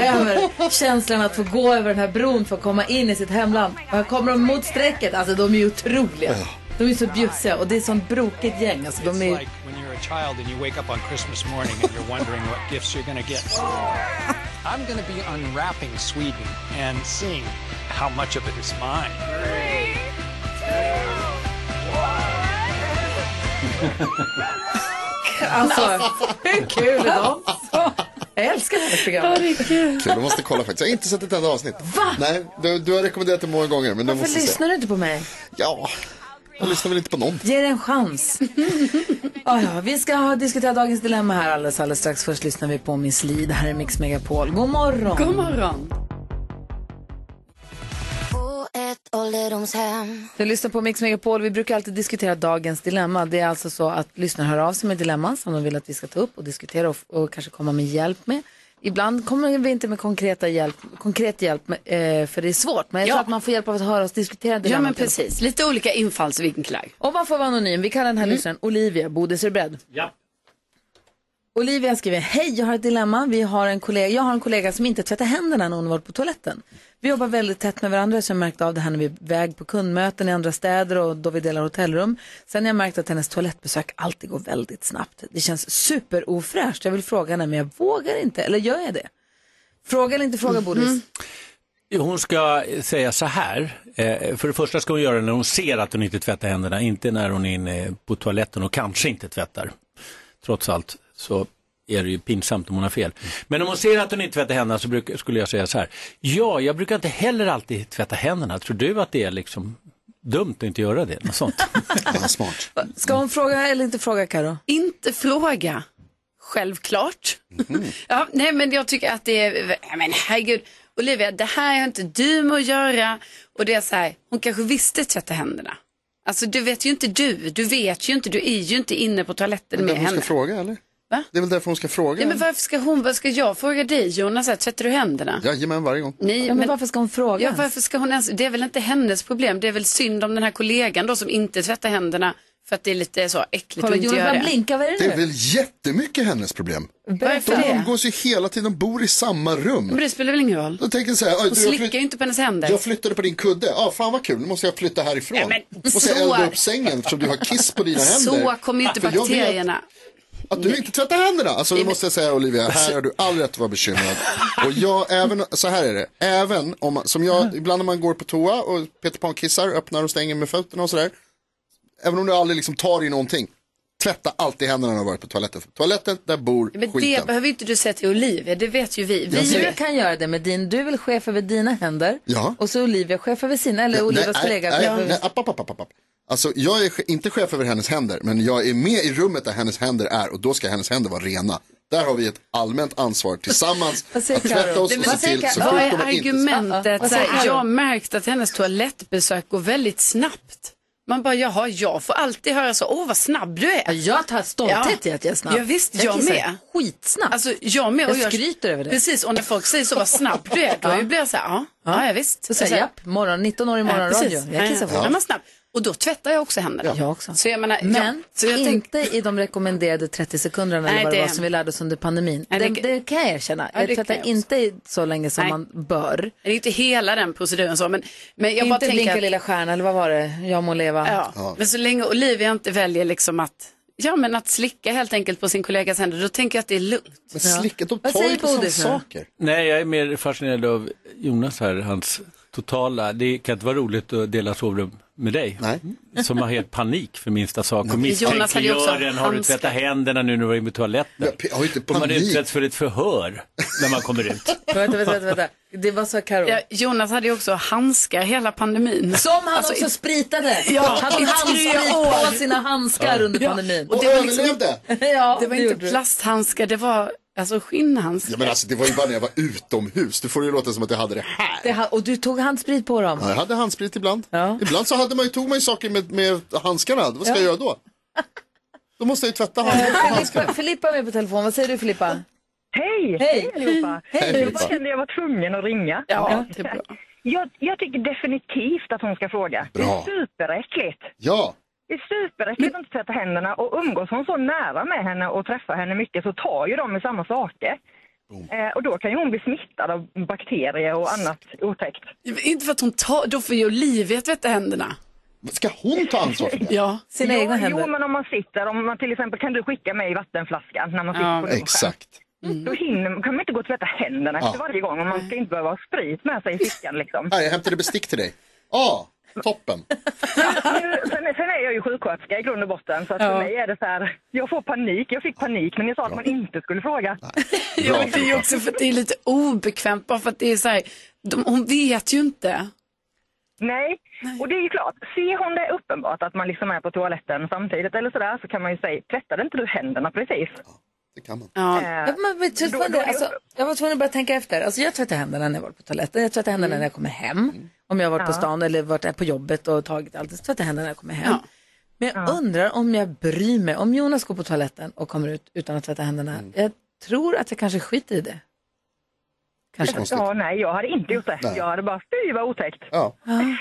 över känslan att få gå över den här bron för att komma in i sitt hemland. Och här kommer de mot strecket. Alltså de är ju otroliga. De är så bjussiga och det är sånt brokigt gäng. Alltså, de It's är... like when you're a child and you wake up on Christmas morning and you're wondering what gifts you're going to get. [laughs] I'm going to be unwrapping Sweden and seeing how much of it is mine. [laughs] Alltså, hur kul är de? Jag älskar det här programmet. Kul, jag måste kolla faktiskt. Jag har inte sett ett enda avsnitt. Va? Nej, du, du har rekommenderat det många gånger. Men jag Varför måste lyssnar du inte på mig? Ja, jag lyssnar väl inte på någon. Ge det en chans. Ah, ja, vi ska diskutera dagens dilemma här alldeles, alldeles strax. Först lyssnar vi på Miss Li. Det här är Mix Megapol. God morgon. God morgon. Ålderdomshem Du lyssnar på Mix Megapol. Vi brukar alltid diskutera dagens dilemma. Det är alltså så att lyssnare hör av sig med dilemman som de vill att vi ska ta upp och diskutera och, och kanske komma med hjälp med. Ibland kommer vi inte med konkreta hjälp, konkret hjälp eh, för det är svårt. Men jag Ja. tror att man får hjälp av att höra oss diskutera Ja dilemmat. men precis, lite olika infallsvinklar. Och man får vara anonym. Vi kallar den här Mm. lyssnaren Olivia. Bodis, är du beredd? Ja. Olivia skriver, hej jag har ett dilemma. Vi har en kollega, jag har en kollega som inte tvättar händerna när hon varit på toaletten. Vi jobbar väldigt tätt med varandra så jag märkte av det här när vi är väg på kundmöten i andra städer och då vi delar hotellrum. Sen har jag märkt att hennes toalettbesök alltid går väldigt snabbt. Det känns superofräscht. Jag vill fråga henne men jag vågar inte, eller gör jag det? Fråga eller inte fråga Bodis? Mm-hmm. Hon ska säga så här. Eh, för det första ska hon göra det när hon ser att hon inte tvättar händerna, inte när hon är inne på toaletten och kanske inte tvättar. Trots allt så är det ju pinsamt om hon har fel. Men om hon ser att hon inte tvättar händerna så brukar, skulle jag säga så här. Ja, jag brukar inte heller alltid tvätta händerna. Tror du att det är liksom dumt att inte göra det? Något sånt. [laughs] smart. Ska hon fråga eller inte fråga Karo? Inte fråga. Självklart. [laughs] ja, nej men jag tycker att det är, ja, men herregud, Olivia, det här har inte du med att göra. Och det är så här, hon kanske visste tvätta händerna. Alltså du vet ju inte du, du vet ju inte, du är ju inte inne på toaletten är med hon henne. ska fråga eller? Va? Det är väl därför hon ska fråga? Ja, men varför ska hon, vad ska jag fråga dig Jonas, här, tvättar du händerna? Jajamän, varje gång. Nej, Ja, men varför ska hon fråga? Ja, varför ska hon ens, det är väl inte hennes problem, det är väl synd om den här kollegan då som inte tvättar händerna för att det är lite så äckligt Kolla, att inte Jonas göra det. blinkar, vad är Det är väl jättemycket hennes problem. Varför De det? umgås ju hela tiden, de bor i samma rum. Men det spelar väl ingen roll? Då tänker jag så här, "Oj, Hon slickar ju inte på hennes händer. jag flyttade på din kudde, ja fan vad kul, nu måste jag flytta härifrån. Nej, men måste så- jag elda upp sängen eftersom du har kiss på dina [laughs] händer. Så kommer ju inte bakterierna. Att du inte tvättar händerna, alltså då måste jag säga Olivia, här har du all rätt att vara bekymrad. Och jag, även, så här är det, även om man, som jag, ibland när man går på toa och Peter Pan kissar, öppnar och stänger med fötterna och sådär. Även om du aldrig liksom tar i någonting, tvätta alltid händerna när du har varit på toaletten. För toaletten, där bor Men det skiten. behöver ju inte du säga till Olivia, det vet ju vi. vi Du kan göra det med din, du väl chef över dina händer Ja. och så Olivia chef över sina, eller Olivias nej, kollega nej, nej, nej, app, app, app, app. Alltså jag är inte chef över hennes händer, men jag är med i rummet där hennes händer är och då ska hennes händer vara rena. Där har vi ett allmänt ansvar tillsammans [laughs] att tvätta oss och se till så? Vad är inte argumentet? Karo? jag har märkt att hennes toalettbesök går väldigt snabbt. Man bara, jaha, jag får alltid höra så, åh vad snabb du är. Jag tar stolthet i att jag är snabb. Ja, visst, Jag jag, med. Skitsnabbt. Alltså, jag med. Och Jag skryter över det. Precis, och när folk säger så, vad snabb du är, då Ja. blir jag så här, ja, ja, ja visst. Så säger jag, japp, morgon, 19 år i morgonradio. Jag kissar ja. fort. man snabb. Och då tvättar jag också händerna. Jag också. Så jag menar, Men ja, så jag tänk, inte i de rekommenderade 30 sekunderna Nej, eller vad det var som vi lärde oss under pandemin. Nej, det, det- det, kan jag erkänna. Ja, jag tvättar jag inte så länge som Nej. man bör. det är inte hela den proceduren så, men, men jag bara inte tänker blinka att, lilla stjärna eller vad var det? Jag må leva. ja, men så länge Olivia inte väljer liksom att, ja men att slicka helt enkelt på sin kollegas händer, då tänker jag att det är lugnt. Men slicka, de tar ju på sådana saker. Nej, jag är mer fascinerad av Jonas här, hans totala, det kan inte vara roligt att dela sovrum med dig. Nej. Som har helt panik för minsta sak och misstänkliggör en. Har du tvättat händerna nu när du var inne på toaletten? Jag har inte Och man panik. utsätts för ett förhör när man kommer ut. [laughs] Vänta, vänta, vänta. Det var så Karo. Ja, Jonas hade ju också handskar hela pandemin. Som han Alltså, också i- spritade. [laughs] Ja, han tog handsprit på sina handskar under pandemin. Och det var liksom- överlevde. [laughs] ja, Det var inte plasthandskar, det var alltså skinnhandskar. Ja, men alltså, det var ju bara när jag var utomhus, du får det ju låta som att jag hade det här. Det ha- och du tog handsprit på dem. Ja, jag hade handsprit ibland. Ja. Ibland så hade man ju, tog man ju saker med, med handskarna. Vad ska jag göra då? Då måste jag ju tvätta hand- Filippa, handskarna. Filippa är med på telefon. Vad säger du Filippa? Hej! Hej. allihopa! Hej, Jag bara kände jag var tvungen att ringa. Ja, det är bra. Jag, jag tycker definitivt att hon ska fråga. Det Bra. är superäckligt. Ja, Det är superäckligt att inte tvätta händerna och umgås hon så nära med henne och träffar henne mycket så tar ju de med samma saker. Eh, och då kan ju hon bli smittad av bakterier och annat otäckt. Inte för att hon tar, då får ju Olivia tvätta händerna. ska hon ta ansvar för det? [laughs] Ja. Sina egna jo, händer. Jo, men om man sitter, om man till exempel, kan du skicka mig vattenflaskan när man sitter Ja, på lunchen? Exakt. Då hinner, kan man inte gå och tvätta händerna Ja. efter varje gång och man ska inte behöva ha sprit med sig i fickan liksom. Här, jag hämtade bestick till dig. Ja, toppen. [laughs] Nu, sen, sen är jag ju sjuksköterska i grund och botten så att för mig är det så här, jag får panik, jag fick panik men jag sa att man inte skulle fråga. [laughs] Ja, men det är ju också för att det är lite obekvämt, bara för att det är så här, de, hon vet ju inte. Nej, och det är ju klart, ser hon det uppenbart att man liksom är på toaletten samtidigt eller sådär så kan man ju säga, tvättade inte du händerna precis? Det kan man. Ja. Ja, men, men, då- alltså, jag var tvungen att börja tänka efter. Alltså, jag tvättar händerna när jag var på toaletten. Jag tvättar händerna när jag kommer hem. Om jag har varit på Ja. stan eller varit på jobbet och tagit allt. Så tvättar jag händerna när jag kommer hem. Ja. Men jag undrar om jag bryr mig. Om Jonas går på toaletten och kommer ut utan att tvätta händerna. Jag tror att jag kanske skiter i det. Kanske. Ja, nej, jag hade inte gjort det. Jag hade bara, fy vad otäckt. Ja.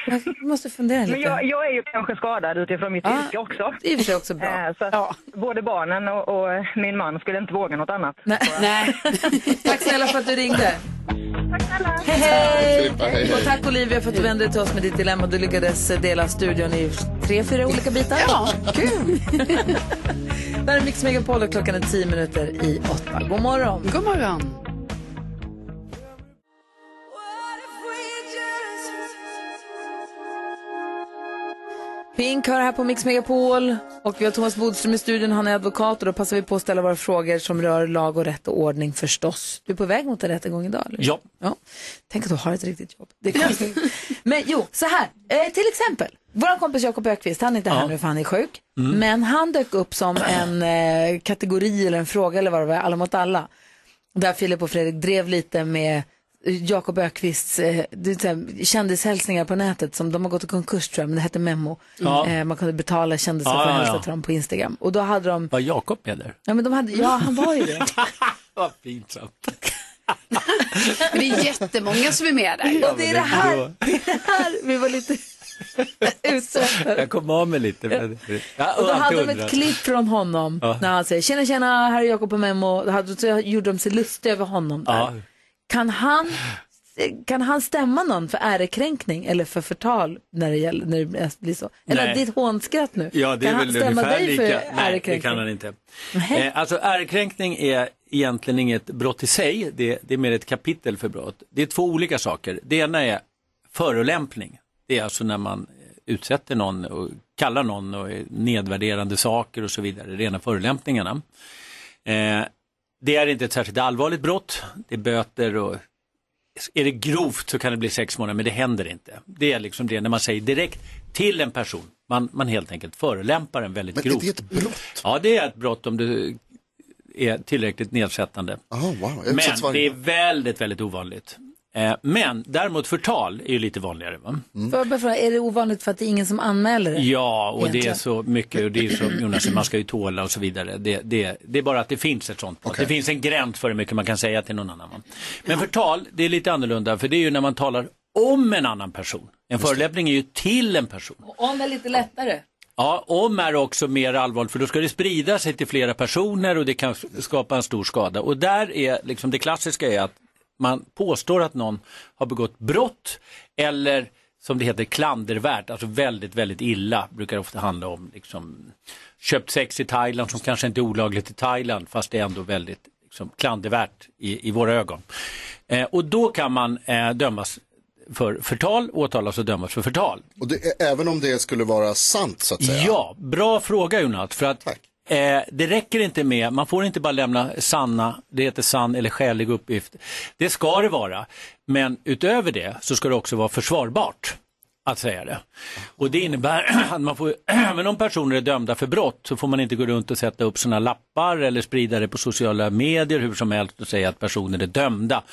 jag måste fundera lite. Men jag, jag är ju kanske skadad utifrån mitt Ja, yrke också. det är i och för sig också bra. Eh, Så att både barnen och, och min man skulle inte våga något annat. Nej. [laughs] tack snälla för att du ringde. Hej, hej! Filippa, hej, hej. Och tack Olivia för att du vände dig till oss med ditt dilemma. Du lyckades dela studion i tre, fyra olika bitar. Ja, kul! [laughs] Där är Mix Megapol och klockan är tio minuter i åtta. God morgon! God morgon! Pink hör här på Mix Megapol och vi har Thomas Bodström i studion, han är advokat och då passar vi på att ställa våra frågor som rör lag och rätt och ordning förstås. Du är på väg mot en rättegång idag? Eller? Ja. ja. Tänk att du har ett riktigt jobb. Det är konstigt. Men jo, så här, eh, till exempel, vår kompis Jakob Ökvist, han är inte här Ja. nu för han är sjuk, Mm. men han dök upp som en eh, kategori eller en fråga eller vad det var, alla mot alla. Där Filip och Fredrik drev lite med Jakob Ökvists eh, det här, kändishälsningar på nätet som de har gått i konkurs tror jag, men det hette Memo. Ja. Eh, man kunde betala kändisar Ja, för att ja, hälsa ja. till dem på Instagram. Och då hade de, Var Jakob med där? ja men de hade, ja han var ju det. [laughs] Vad pinsamt. [laughs] Men det är jättemånga som är med där. och det är det här, det är det här vi var lite [laughs] efter. Jag kom av mig lite. Men... Ja, Och då hade de ett klipp från honom Ja. när han säger tjena tjena, här är Jakob på Memo. Då hade- Så gjorde de sig lustiga över honom där. Kan han, kan han stämma någon för ärekränkning eller för förtal när det, gäller, när det blir så? Eller Nej. ditt hånskrat nu? Ja, kan han stämma dig lika. för Nej, det ärekränkning? kan han inte. Eh, alltså ärekränkning är egentligen inget brott i sig, det, det är mer ett kapitel för brott. Det är två olika saker. Det ena är förolämpning. Det är alltså när man eh, utsätter någon och kallar någon och nedvärderande saker och så vidare, rena förolämpningarna. Eh, det är inte ett särskilt allvarligt brott, det är böter och är det grovt så kan det bli sex månader, men det händer inte. Det är liksom det när man säger direkt till en person, man, man helt enkelt förolämpar en väldigt Men är grovt. det ett brott? Ja, det är ett brott om du är tillräckligt nedsättande. wow. Jag utsätts Men det är väldigt, väldigt ovanligt. Eh, Men däremot förtal är ju lite vanligare. Va? Jag bara fråga, är det ovanligt för att det är ingen som anmäler det? Ja, och det är Egentligen. så mycket och det är som Jonas, man ska ju tåla och så vidare. Det, det, det är bara att det finns ett sånt brott. Det finns en gräns för hur mycket man kan säga till någon annan. Men förtal, det är lite annorlunda för det är ju när man talar om en annan person. En förolämpning är ju till en person. Om är lite lättare. Ja, om är också mer allvarligt för då ska det sprida sig till flera personer och det kan skapa en stor skada. Och där är liksom det klassiska är att man påstår att någon har begått brott eller som det heter klandervärt, alltså väldigt, väldigt illa, brukar det ofta handla om. Liksom, köpt sex i Thailand som kanske inte är olagligt i Thailand fast det är ändå väldigt liksom, klandervärt i, i våra ögon. Eh, och då kan man eh, dömas för förtal, åtalas och dömas för förtal. Och det även om det skulle vara sant så att säga? Ja, bra fråga Jonas. För att eh, det räcker inte med, man får inte bara lämna sanna, det heter sann eller skälig uppgift. Det ska det vara, men utöver det så ska det också vara försvarbart att säga det. Och det innebär [clears throat] att man får, [clears throat] även om personer är dömda för brott så får man inte gå runt och sätta upp sådana lappar eller sprida det på sociala medier hur som helst och säga att personer är dömda.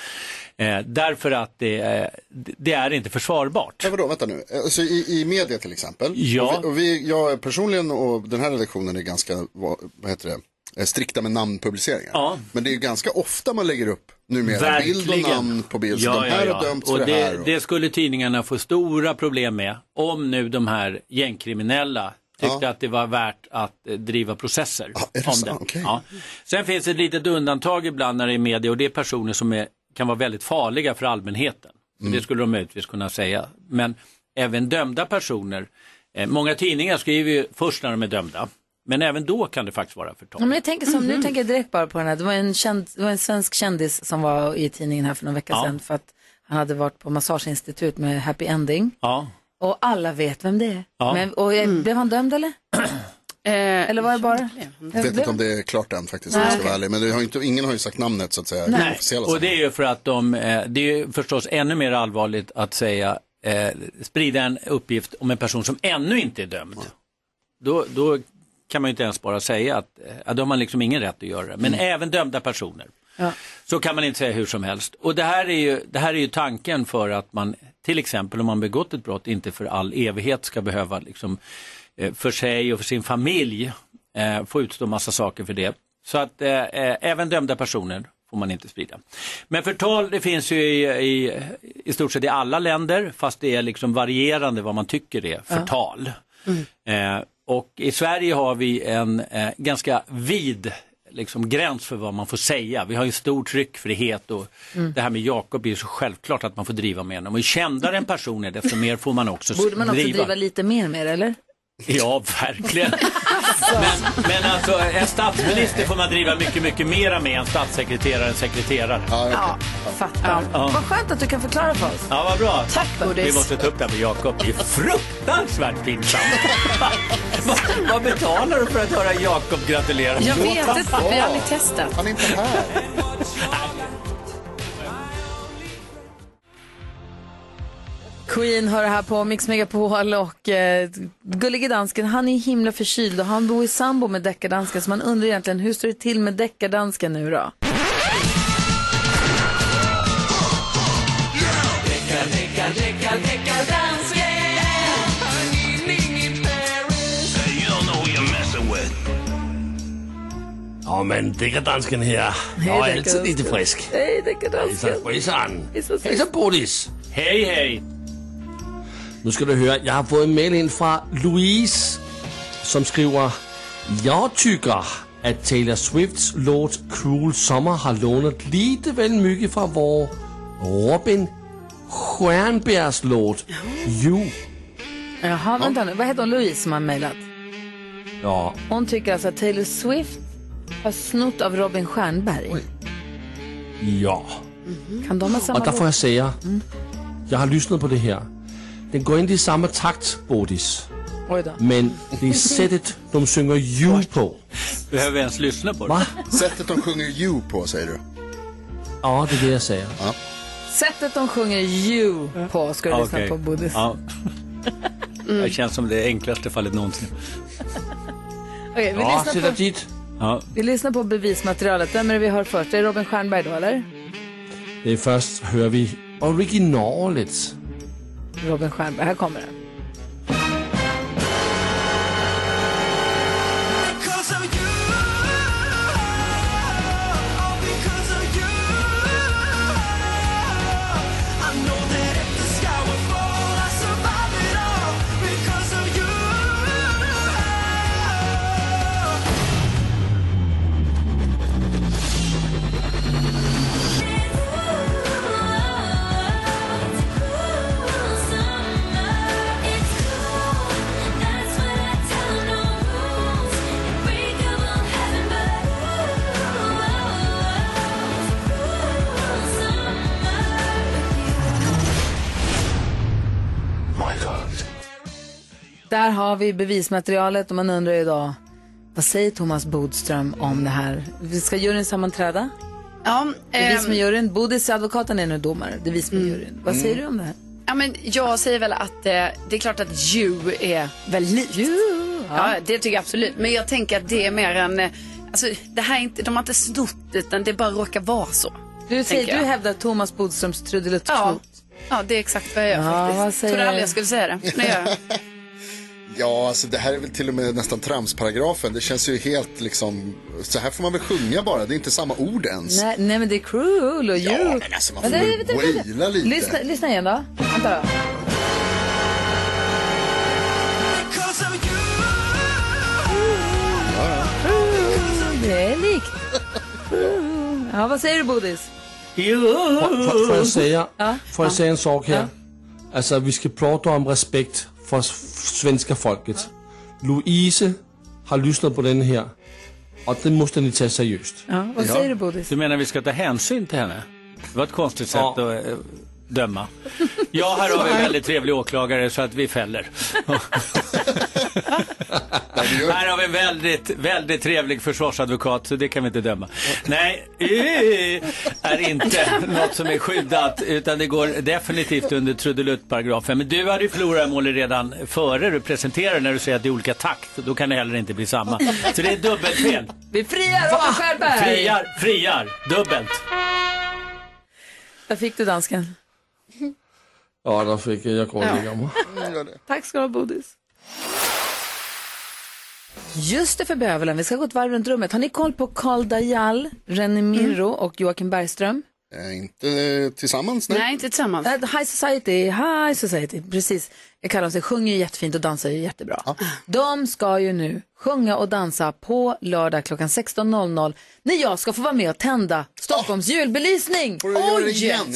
Eh, därför att det, är- det är inte försvarbart. Men vadå, vänta nu. Alltså, i, I media till exempel. Ja. Och vi, och vi, jag personligen och den här redaktionen är ganska, vad, vad heter det, eh, strikta med namnpubliceringar. Ja. Men det är ganska ofta man lägger upp numera bild och namn på bild. Ja, de här ja, har ja. dömts och för det, här. Och... det skulle tidningarna få stora problem med om nu de här gängkriminella tyckte att det var värt att eh, driva processer är det om det. Okej. Ja. Sen finns det ett litet undantag ibland när det är media och det är personer som är, kan vara väldigt farliga för allmänheten. Mm. Det skulle de möjligtvis kunna säga. Men även dömda personer, eh, många tidningar skriver ju först när de är dömda. Men även då kan det faktiskt vara förtal. Ja, men jag tänker som, Mhm. Nu tänker jag direkt bara på den här. Det var, en känd, det var en svensk kändis som var i tidningen här för någon vecka Ja. sedan för att han hade varit på massageinstitut med happy ending. Ja. Och alla vet vem det är. Ja. Men, och, eh, Blev han dömd eller? [clears throat] eller var det bara? Jag vet inte om det är klart än faktiskt, vara ärlig. Men det har inte, ingen har ju sagt namnet så att säga. Nej, officiella och det är ju för att de, eh, det är ju förstås ännu mer allvarligt att säga, eh, sprida en uppgift om en person som ännu inte är dömd. Då, då kan man ju inte ens bara säga att, eh, ja, då har man liksom ingen rätt att göra det. Men även dömda personer. Ja. Så kan man inte säga hur som helst. Och det här, är ju, det här är ju tanken för att man, till exempel om man begått ett brott, inte för all evighet ska behöva liksom, eh, för sig och för sin familj eh, få utstå massa saker för det. Så att eh, eh, även dömda personer får man inte sprida. Men förtal det finns ju i, i, i stort sett i alla länder fast det är liksom varierande vad man tycker är förtal. Eh, och i Sverige har vi en eh, ganska vid liksom, gräns för vad man får säga. Vi har ju stor tryckfrihet och Mm. det här med Jakob är ju så självklart att man får driva med honom. Och ju kändare en person är desto mer får man också Borde man också driva. driva lite mer med det, eller? Ja, verkligen. [laughs] men, men alltså en statsminister får man driva mycket, mycket mera med än statssekreterare och sekreterare. Ja, fattar. Ja. Vad skönt att du kan förklara för oss. Ja, vad bra. Tack, Bodis. Vi måste ta upp det här med Jakob. Det är fruktansvärt pinsamt. [laughs] vad, vad betalar du för att höra Jakob gratulera? Jag vet inte, vi har aldrig testat. Han är inte här. Queen hör här på Mix Megapol och eh, gullige dansken, han är himla förkyld och han bor i sambo med deckardansken så man undrar egentligen hur står det till med deckardansken nu då? Ja, men deckardansken här. Hej, Jag är alltid lite frisk. Hej deckardansken. Hejsan svejsan. Hejsan Bodis. Hej, hej. Nu ska du höra, jag har fått en mail in från Louise som skriver Jag tycker att Taylor Swifts låt Cruel Summer har lånat lite väl mycket från vår Robin Stjernbergs låt You. Jaha, vänta nu. Vad heter hon? Louise som har mejlat? Ja, Hon tycker alltså att Taylor Swift har snott av Robin Stjernberg. ja. Kan de ha samma Och där får jag säga, jag har lyssnat på det här. Den går inte i samma takt, Bodis. Men det är sättet de sjunger You på. Behöver vi ens lyssna på det? Va? Sättet de sjunger You på, säger du? Ja, det är det jag säger. Ja. Sättet de sjunger You på ska du lyssna på, Bodis. Ja. Det känns som det enklaste fallet någonsin. Okej, vi, Ja, lyssnar på, dit. Ja. vi lyssnar på bevismaterialet. Vem är det vi hör först? Är det Robin Stjernberg då, eller? Det är först hör vi originalet. Robin Stjernberg, här kommer den. Där har vi bevismaterialet och man undrar då, vad säger Thomas Bodström om det här? Vi ska juryn sammanträda? Ja, Det är vi ehm, som är juryn. Bodis, advokaten, är nu domare. Det är vi som är juryn. Vad säger du om det här? Ja, men jag säger väl att eh, det är klart att you är väldigt likt. ja. det tycker jag absolut. Men jag tänker att det är mer en... eh, Alltså, det här är inte, de har inte snott utan det bara råkar vara så. Du, säger, du jag. hävdar Thomas Bodströms trudelutt Ja. ja, det är exakt vad jag gör Ja, faktiskt. vad säger- Trodde aldrig jag skulle säga det. Gör jag. [laughs] Ja, alltså det här är väl till och med nästan tramsparagrafen. Det känns ju helt liksom, så här får man väl sjunga bara. Det är inte samma ord ens. Nej, nej, men det är cruel och you. Ja, men alltså man får väl vänta, vänta. waila lite. Lyssna, lyssna igen då. Vänta då. Det är likt. Ja, vad säger du Bodis? Får, får, får jag säga, Ja. får jag säga en sak här? Alltså, vi ska prata om respekt för svenska folket. Louise har lyssnat på den här. Och det måste ni ta seriöst. Ja, vad säger du Bodis? Du menar vi ska ta hänsyn till henne? Det var ett konstigt sätt att eh, döma. Ja, här har vi en [laughs] väldigt trevlig åklagare så att vi fäller. [laughs] här har vi en väldigt, väldigt trevlig försvarsadvokat så det kan vi inte döma. Nej, är inte något som är skyddat utan det går definitivt under trudeluttparagrafen. Men du hade ju förlorat målet redan före du presenterar när du säger att det är olika takt. Då kan det heller inte bli samma. Så det är dubbelfel. Vi friar Robin Stjernberg! Friar, friar, dubbelt. Där fick du dansken. Ja, där fick jag, jag Ja. ja. Tack ska du ha Bodis. Just det för bövelen, vi ska gå ett varv runt rummet. Har ni koll på Karl Dajal, René Mirro och Joakim Bergström? Eh, inte tillsammans, nej. Nej, inte tillsammans. Eh, High Society, High Society, precis. Sig, sjunger ju jättefint och dansar ju jättebra. De ska ju nu sjunga och dansa på lördag klockan 16.00 när jag ska få vara med och tända Stockholms julbelysning. Får du göra det igen?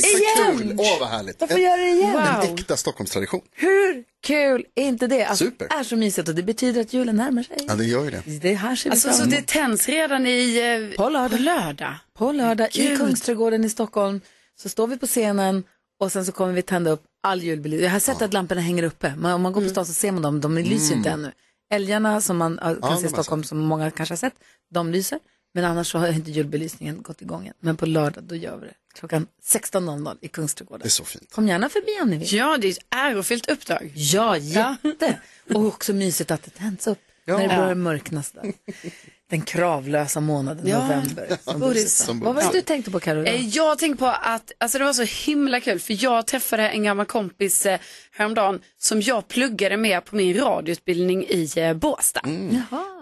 Kul! Åh, vad härligt. Jag får göra det igen. En äkta Stockholmstradition. Hur kul är inte det? Alltså, Super. Det är så mysigt och det betyder att julen närmar sig. Ja, det gör ju det. Det här ser vi Alltså, fram så det tänds redan i, eh, På lördag. På lördag. På lördag i. Kungsträdgården i Stockholm så står vi på scenen och sen så kommer vi tända upp all julbelysning. Jag har sett att lamporna hänger uppe. Men om man går på stan så ser man dem, de lyser inte ännu. Älgarna som man kan Ja, se i Stockholm som många kanske har sett, de lyser. Men annars så har inte julbelysningen gått igång än. Men på lördag då gör vi det. Klockan 16.00 i Kungsträdgården. Det är så fint. Kom gärna förbi om ni vill. Ja, det är ett ärofyllt uppdrag. Ja, jätte. Och också mysigt att det tänds upp Ja. när det börjar mörkna sådär. [laughs] Den kravlösa månaden Ja. november. Som sa. Som Vad var det du tänkte på Karo? Eh, Jag tänkte på att alltså det var så himla kul för jag träffade en gammal kompis eh, häromdagen som jag pluggade med på min radioutbildning i eh, Båstad.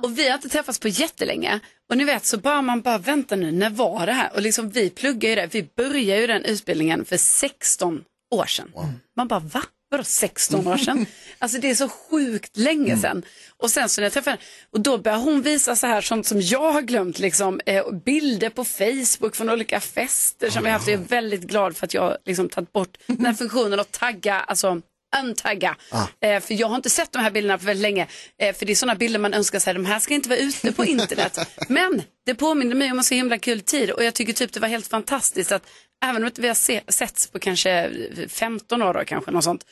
Och vi har inte träffats på jättelänge. Och ni vet så bara man bara vänta nu, när var det här? Och liksom vi pluggar ju det, vi började ju den utbildningen för 16 år sedan. Man bara va? Vadå 16 år sedan? [laughs] alltså det är så sjukt länge sedan. Och sen så när jag träffade henne, och då börjar hon visa så här sånt som jag har glömt, liksom, eh, bilder på Facebook från olika fester som vi haft. Jag är väldigt glad för att jag liksom tagit bort den här funktionen att tagga, alltså untagga. Eh, för jag har inte sett de här bilderna på väldigt länge. Eh, för det är sådana bilder man önskar sig, de här ska inte vara ute på internet. [laughs] Men det påminner mig om en så himla kul tid och jag tycker typ det var helt fantastiskt att även om vi har se- setts på kanske 15 år då, kanske något sånt,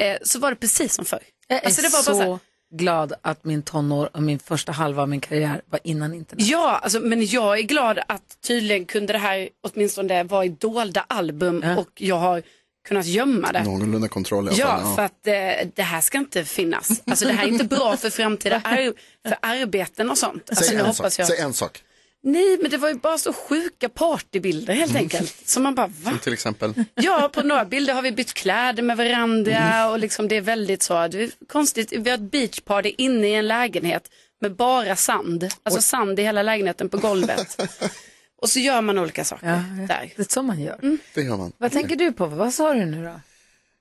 eh, så var det precis som förr. Jag är Alltså, det var så, bara så här- glad att min tonår och min första halva av min karriär var innan internet. Ja, alltså, men jag är glad att tydligen kunde det här åtminstone vara i dolda album och jag har kunnat gömma det. Någorlunda kontroll i alla Ja, fall. för att eh, det här ska inte finnas. Alltså det här är inte bra för framtida [laughs] ar- för arbeten och sånt. Alltså, Säg, nu en hoppas sak. jag... Säg en sak. Nej, men det var ju bara så sjuka partybilder helt enkelt. Så man bara, va? Som till exempel. Ja, på några bilder har vi bytt kläder med varandra och liksom det är väldigt så, det är konstigt, vi har ett beachparty inne i en lägenhet med bara sand, alltså sand i hela lägenheten på golvet. [laughs] och så gör man olika saker Ja, där. det är så man gör. Det gör man. Vad tänker du på? Vad sa du nu då?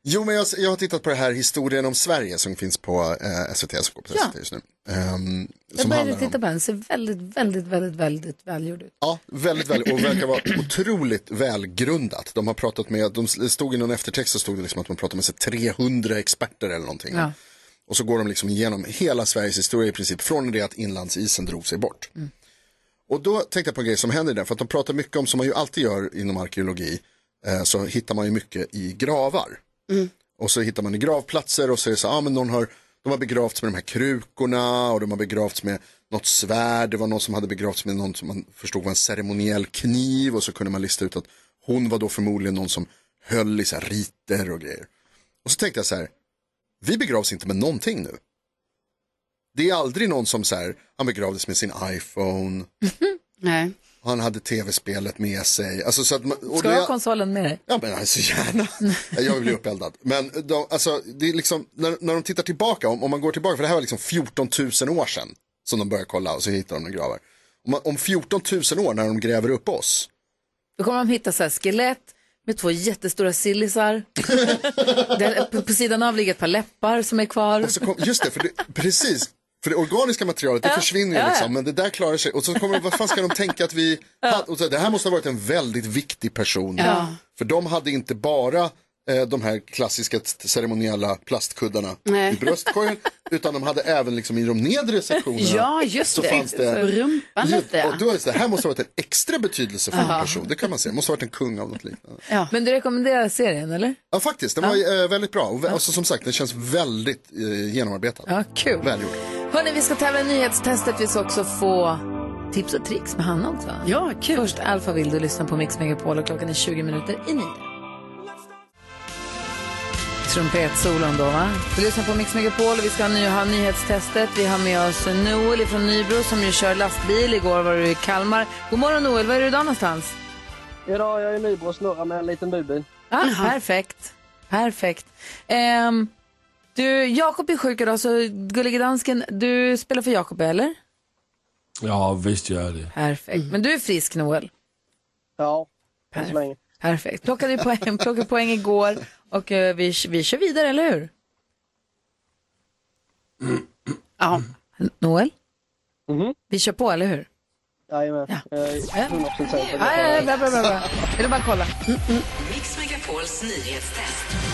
Jo, men jag, jag har tittat på det här historien om Sverige som finns på eh, SVT, som går på Ja. SVT just nu. Ehm, Jag började titta på den, ser väldigt, väldigt, väldigt, väldigt välgjord ut. ja, väldigt, väldigt, och verkar vara otroligt välgrundat. De har pratat med, de stod i någon eftertext så stod det liksom att man pratar med sig 300 experter eller någonting. Ja. Och så går de liksom igenom hela Sveriges historia i princip, från det att inlandsisen drog sig bort. Och då tänkte jag på en grej som händer den, för att de pratar mycket om, som man ju alltid gör inom arkeologi, eh, så hittar man ju mycket i gravar. Och så hittar man i gravplatser och så är det så, ah, men någon har, de har begravts med de här krukorna och de har begravts med något svärd. Det var någon som hade begravts med någon som man förstod var en ceremoniell kniv och så kunde man lista ut att hon var då förmodligen någon som höll i så här riter och grejer. Och så tänkte jag så här, vi begravs inte med någonting nu. Det är aldrig någon som så här, han begravdes med sin iPhone, [laughs] Nej. han hade tv-spelet med sig. Alltså, så att man, och Ska du ha konsolen med dig? Ja men alltså gärna. [laughs] Jag vill bli uppeldad. Men de, alltså, det är liksom, när, när de tittar tillbaka, om, om man går tillbaka, för det här var liksom 14 000 år sedan som de började kolla och så hittar de några gravar. Om, om 14 000 år när de gräver upp oss, Då kommer de hitta så här skelett med två jättestora sillisar. [laughs] På, på sidan av ligger ett par läppar som är kvar. och så kom, just det, för det, precis. För det organiska materialet, det Ja, försvinner ju ja, ja. liksom, men det där klarar sig. Och så kommer vad fan ska de tänka att vi, [laughs] hade, och så, det här måste ha varit en väldigt viktig person. Ja. För de hade inte bara eh, de här klassiska ceremoniella plastkuddarna Nej. i bröstkorgen, [laughs] utan de hade även liksom i de nedre sektionerna. Ja, just så det. Fanns det På rumpan lite. Och då är det, så här, det här måste ha varit en extra betydelsefull Ja. person, det kan man säga. Det måste ha varit en kung av något liknande. Men du rekommenderar serien eller? Ja, faktiskt, den var eh, väldigt bra. Och vä- alltså, som sagt, den känns väldigt eh, genomarbetad. Ja, kul. Välgjord. Hörni, vi ska tävla i nyhetstestet. Vi ska också få tips och tricks med Hanna också. Ja, kul. Först Alfa vill du lyssna på Mix Megapol och klockan är 20 minuter i nio. Trumpetsolon då va? Du lyssnar på Mix Megapol och vi ska ny, ha nyhetstestet. Vi har med oss Noel från Nybro som ju kör lastbil. Igår var du i Kalmar. God morgon Noel, var är du idag någonstans? Idag är jag i Nybro och snurrar med en liten budbil. Ja, perfekt. Perfekt. Ehm, Du, Jakob är sjuk idag så gullige dansken, du spelar för Jakob eller? Ja, visst gör jag det. Perfekt. Men du är frisk Noel? Ja, än så länge. Perfekt. Plockade poäng, [laughs] plockade poäng igår och eh, vi, vi kör vidare, eller hur? Ja. Noel? Mhm. Vi kör på, eller hur? Jajamän. Jag är 100% säker på Ja, ja, ja, bra, bra, bra, bra. Är det bara att kolla? Mix Megapols nyhetstest.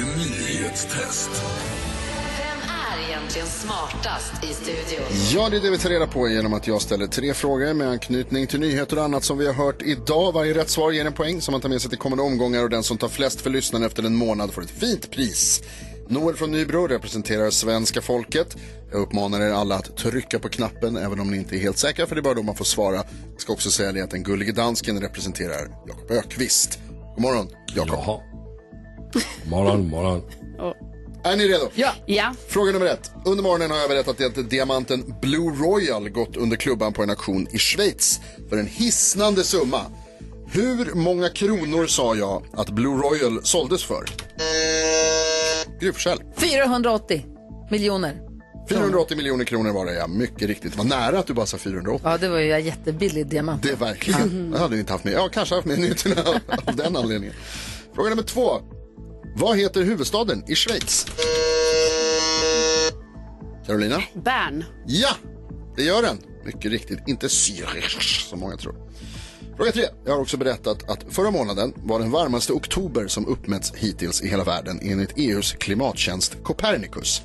Nyhetstest. Vem är egentligen smartast i studion? Ja, det är det vi tar reda på genom att jag ställer tre frågor med anknytning till nyheter och annat som vi har hört idag. Varje rätt svar ger en poäng som man tar med sig till kommande omgångar och den som tar flest för lyssnaren efter en månad får ett fint pris. Noel från Nybro representerar svenska folket. Jag uppmanar er alla att trycka på knappen även om ni inte är helt säkra för det är bara då man får svara. Jag ska också säga det att den gullige dansken representerar Jakob Ökvist. God morgon, Jakob. Morgon, morgon. Är ni redo? Ja. ja. Fråga nummer ett. Under morgonen har jag berättat att diamanten Blue Royal gått under klubban på en auktion i Schweiz för en hisnande summa. Hur många kronor sa jag att Blue Royal såldes för? Gry Forssell. 480 miljoner. 480 miljoner kronor var det ja, mycket riktigt. Det var nära att du bara sa 480. Ja, det var ju en jättebillig diamant. Det är verkligen. Jag hade inte haft med. Ja, kanske haft med nyheterna av den anledningen. Fråga nummer två. Vad heter huvudstaden i Schweiz? Carolina? Bern. Ja, det gör den. Mycket riktigt. Inte Zürich som många tror. Fråga tre. Jag har också berättat att förra månaden var den varmaste oktober som uppmätts hittills i hela världen enligt EUs klimattjänst Copernicus.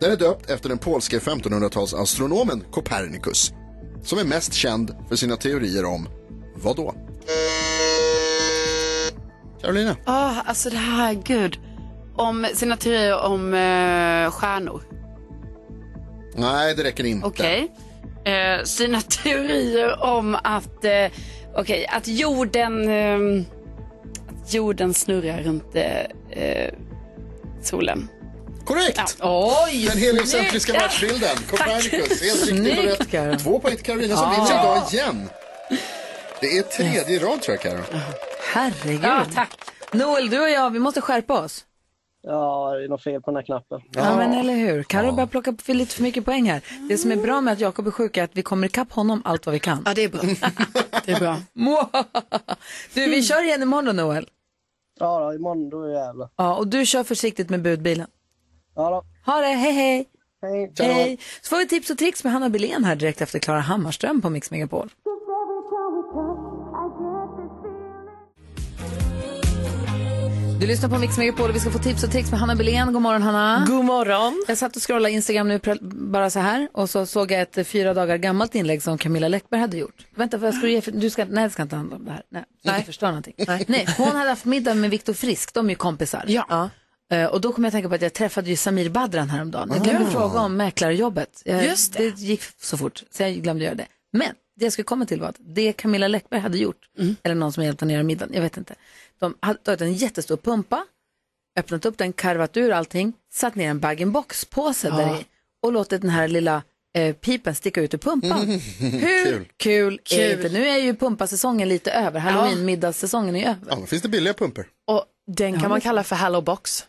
Den är döpt efter den polske 1500-talsastronomen Copernicus som är mest känd för sina teorier om vad då? Carolina? Ah, alltså det här, gud. Om sina teorier om eh, stjärnor. Nej, det räcker inte. Okej. Eh, sina [laughs] teorier om att, eh, okej, att jorden, eh, att jorden snurrar runt eh, eh, solen. Korrekt! Ja. Oj, Den heliocentriska världsbilden. [laughs] Copernicus. Helt riktigt och rätt. Två poäng till Carolina som Ja. vinner idag igen. Det är tredje i rad tror jag, Karo. Herregud. Ja, tack. Noel, du och jag, vi måste skärpa oss. Ja, det är något fel på den här knappen. Ja, men eller hur. Carro börjar plocka för lite för mycket poäng här. Det som är bra med att Jakob är sjuk är att vi kommer ikapp honom allt vad vi kan. Ja, det är bra. [laughs] Det är bra. [laughs] Du, vi kör igen imorgon då, Noel. Ja, då, imorgon då är det jävlar. Ja, och du kör försiktigt med budbilen. Ja då. Ha det, hej hej. Hej. Hej. Så får vi tips och tricks med Hanna Billén här direkt efter Klara Hammarström på Mix Megapol. Du lyssnar på Mix Megapol och vi ska få tips och tricks med Hanna Billén. God morgon Hanna. God morgon. Jag satt och scrollade Instagram nu bara så här och så såg jag ett fyra dagar gammalt inlägg som Camilla Läckberg hade gjort. Vänta, vad ska du ge för... Du ska... Nej, det ska inte handla om det här. Nej, Nej. inte förstå någonting. Nej. hon hade haft middag med Viktor Frisk, de är ju kompisar. Ja. Eh, Och då kom jag att tänka på att jag träffade ju Samir Badran häromdagen. Jag glömde Ah. fråga om mäklarjobbet. Jag, Just det. det gick så fort, så jag glömde göra det. Men det jag skulle komma till var att det Camilla Läckberg hade gjort, Mm. eller någon som hjälpt henne göra middagen, jag vet inte. De hade tagit en jättestor pumpa, öppnat upp den, karvat ur allting, satt ner en bag-in-box-påse Ja. där i och låtit den här lilla eh, pipen sticka ut ur pumpan. Hur Kul. kul, är det Kul. inte? Nu är ju pumpasäsongen lite över, halloween-middagssäsongen är över. Ja, men finns det billiga pumper? Och den kan Ja, man kalla för Hello Box.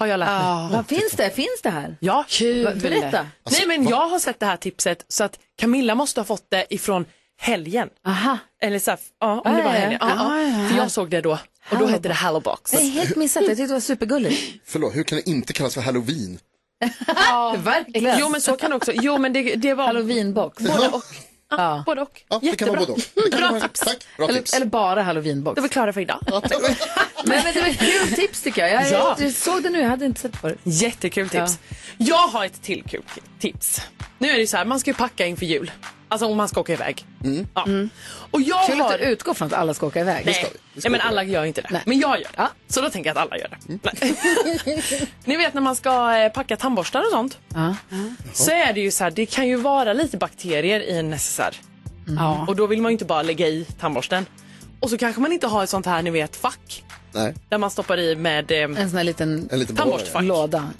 Har jag lärt mig. Vad finns det? Finns det här? Ja, Va- Berätta. Nej men jag har sett det här tipset så att Camilla måste ha fått det ifrån helgen. Aha. Eller så här, ja, om Ja, det var ja, ja. helgen. Ja, Ja, ja. ja. För jag såg det då och då hette det Hello Box. Jag är helt missat, jag tyckte det var supergulligt. Förlåt, hur kan det inte kallas för halloween? [laughs] Verkligen. Jo men så kan det också. Jo men det, det var Halloweenbox. både och. Ja. Både och. Ja, det kan vara både och. Det kan Bra vara- tips. Tack, bra tips. Eller, eller bara halloweenbox. Då är vi klara för idag. Men, men det var ett kul tips tycker jag. Jag, Ja. jag såg det nu, jag hade inte sett på det. Jättekul tips. Jag har ett till kul tips. Nu är det så här, man ska ju packa inför jul. Alltså om man ska åka iväg. Ja. Och jag Kul har... att du utgår från att alla ska åka iväg. Nej, Nej men alla gör inte det. Men jag gör det. Så då tänker jag att alla gör det. Nej. [laughs] Ni vet när man ska eh, packa tandborstar och sånt. Ja. Så är det ju så här, det kan ju vara lite bakterier i en necessär. Ja. Och då vill man ju inte bara lägga i tandborsten. Och så kanske man inte har ett sånt här, ni vet, fack. Nej. Där man stoppar i med eh, En sån här liten, En liten tandborstfack. låda.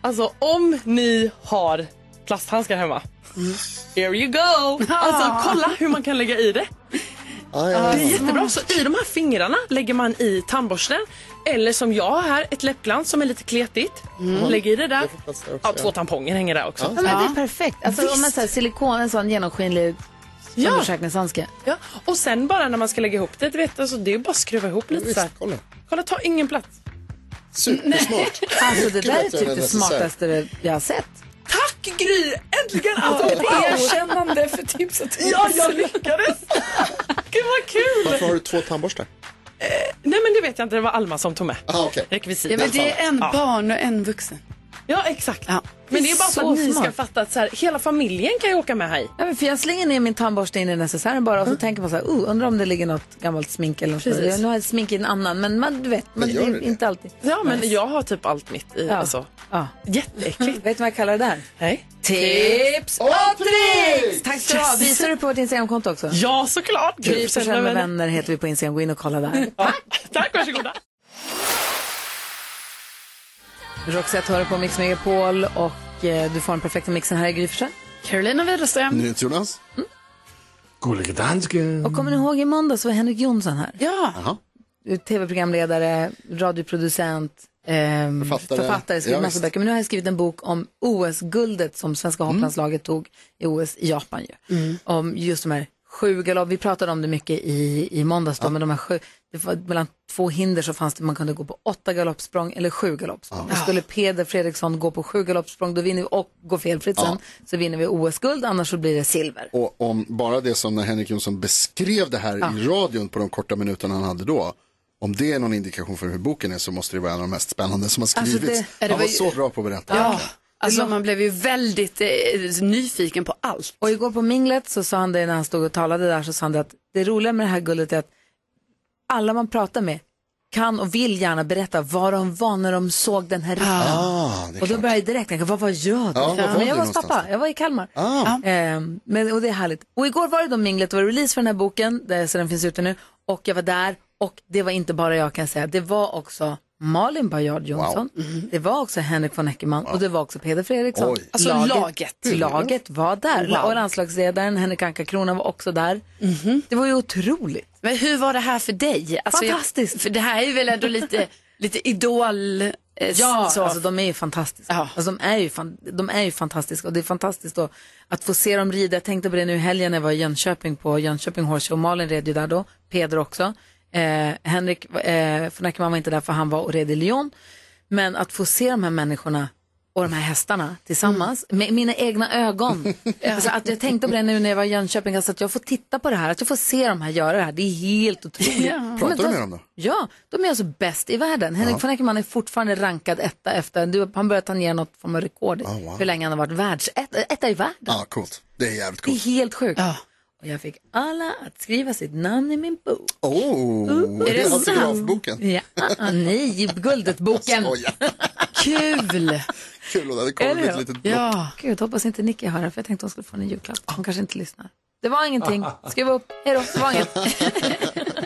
Alltså om ni har plasthandskar hemma. Here you go! Alltså kolla hur man kan lägga i det. Ja, ja, Det är jättebra. Så i de här fingrarna lägger man i tandborsten. Eller som jag här, ett läppglans som är lite kletigt. Mm. Lägger i det där. också, Ja, ja. två tamponger hänger där också. Ja, men det är perfekt. Alltså om man Visst. säger silikon, en sån genomskinlig Ja. undersökningshandske. Ja. Och sen bara när man ska lägga ihop det, du vet, alltså, det är bara att skruva ihop lite så här. kolla. Kolla, ta ingen plats. Supersmart. Alltså det där är typ det smartaste jag har sett. Tack Gry! Äntligen! Alltså, wow. erkännande för tips och tips. Ja, jag lyckades! Gud vad kul! Varför har du två tandborstar? Nej men det vet jag inte, det var Alma som tog med. Ah, okej. Rekvisit. Ja, men det är en Ja. barn och en vuxen. Ja exakt. Ja. Men det är bara för Så att ni ska fatta att så här, hela familjen kan ju åka med här i. Ja, men för jag slänger ner min tandborste in i necessären bara och så tänker man så här, oh, undrar om det ligger något gammalt smink eller något. Precis. Nu har jag smink i en annan, men man, du vet, man, det det? inte alltid. Ja men jag har typ allt mitt i. Ja. Alltså. Ja. Jätteäckligt. [laughs] Vet du vad jag kallar det där? Nej. Tips och tricks! Tack ska du ha. Visar du på vårt Instagramkonto också? Ja såklart. Gry med vänner heter vi på Instagram. Gå in och kolla där. [laughs] Tack. Tack, varsågoda. Roxette hör på Mix Megapol och eh, du får den perfekta mixen här i Gry Forssell. Carolina Widerström. Jonas. Gullige dansken. Och kommer ni ihåg i måndags var Henrik Jonsson här? Ja. Tv-programledare, radioproducent, ehm, Författare. författare, skrivit Ja, massa visst. böcker. Men nu har jag skrivit en bok om OS-guldet som svenska hopplandslaget tog i OS i Japan. Ju. Om just de här sju galopp, vi pratade om det mycket i, i måndags då, men de här sju, det var mellan två hinder så fanns det, man kunde gå på åtta galoppsprång eller sju galoppsprång. Och skulle Peder Fredriksson gå på sju galoppsprång då vinner vi, och gå felfritt sen, så vinner vi OS-guld, annars så blir det silver. Och om bara det som när Henrik Jonsson beskrev det här i radion på de korta minuterna han hade då. Om det är någon indikation för hur boken är så måste det vara en av de mest spännande som har Alltså, skrivits. det- Ja, det han var var ju- så bra på att berätta. Ja. Alltså man blev ju väldigt eh, nyfiken på allt. Och igår på minglet så sa han det när han stod och talade där så sa han det att det roliga med det här guldet är att alla man pratar med kan och vill gärna berätta vad de var när de såg den här rikten. Ah, och då klart. började jag direkt tänka, vad var jag då? Ja, var var men jag var hos pappa, jag var i Kalmar. Ah. Ehm, men, och det är härligt. Och igår var det då minglet, det var release för den här boken, där, så den finns ute nu. Och jag var där och det var inte bara jag kan jag säga, det var också Malin Bajard Jonsson, det var också Henrik von Eckermann och det var också Peder Fredriksson. Oj. Alltså laget. Laget var där. Wow. Och landslagsledaren Henrik Anka Krona var också där. Det var ju otroligt. Men hur var det här för dig? Alltså, jag- Fantastiskt. för det här är väl ändå lite, lite idol... Eh, Ja, så. alltså de är ju fantastiska. Ja. Alltså, de, är ju fan, de är ju fantastiska och det är fantastiskt då, att få se dem rida. Jag tänkte på det nu i helgen när jag var i Jönköping på Jönköping Horse Show. Malin red ju där då, Peder också. Eh, Henrik eh, von Eckermann var inte där för han var och red i Lyon. Men att få se de här människorna och de här hästarna tillsammans med mina egna ögon. [laughs] alltså att jag tänkte på det nu när jag var i Jönköping, alltså att jag får titta på det här, att jag får se de här göra det här. Det är helt otroligt. Ja. Pratar du de- med dem då? Ja, de är alltså bäst i världen. Henrik von Eckermann är fortfarande rankad etta efter, du, han börjar ta ner något form av rekord Oh, wow. hur länge han har varit världsetta etta i världen. Ja, coolt. Det är jävligt Det är coolt. helt sjukt. Ja. Och jag fick alla att skriva sitt namn i min bok. Oh, Är det det autografboken. Ja, ah, nej, Guldet-boken. [laughs] Kul! Kul, och det hade kommit ett litet block. Ja. Gud, hoppas inte Nicky hör det, för jag tänkte hon skulle få en julklapp. Hon kanske inte lyssnar. Det var ingenting. Skriv upp. Hej då, det var inget. [laughs]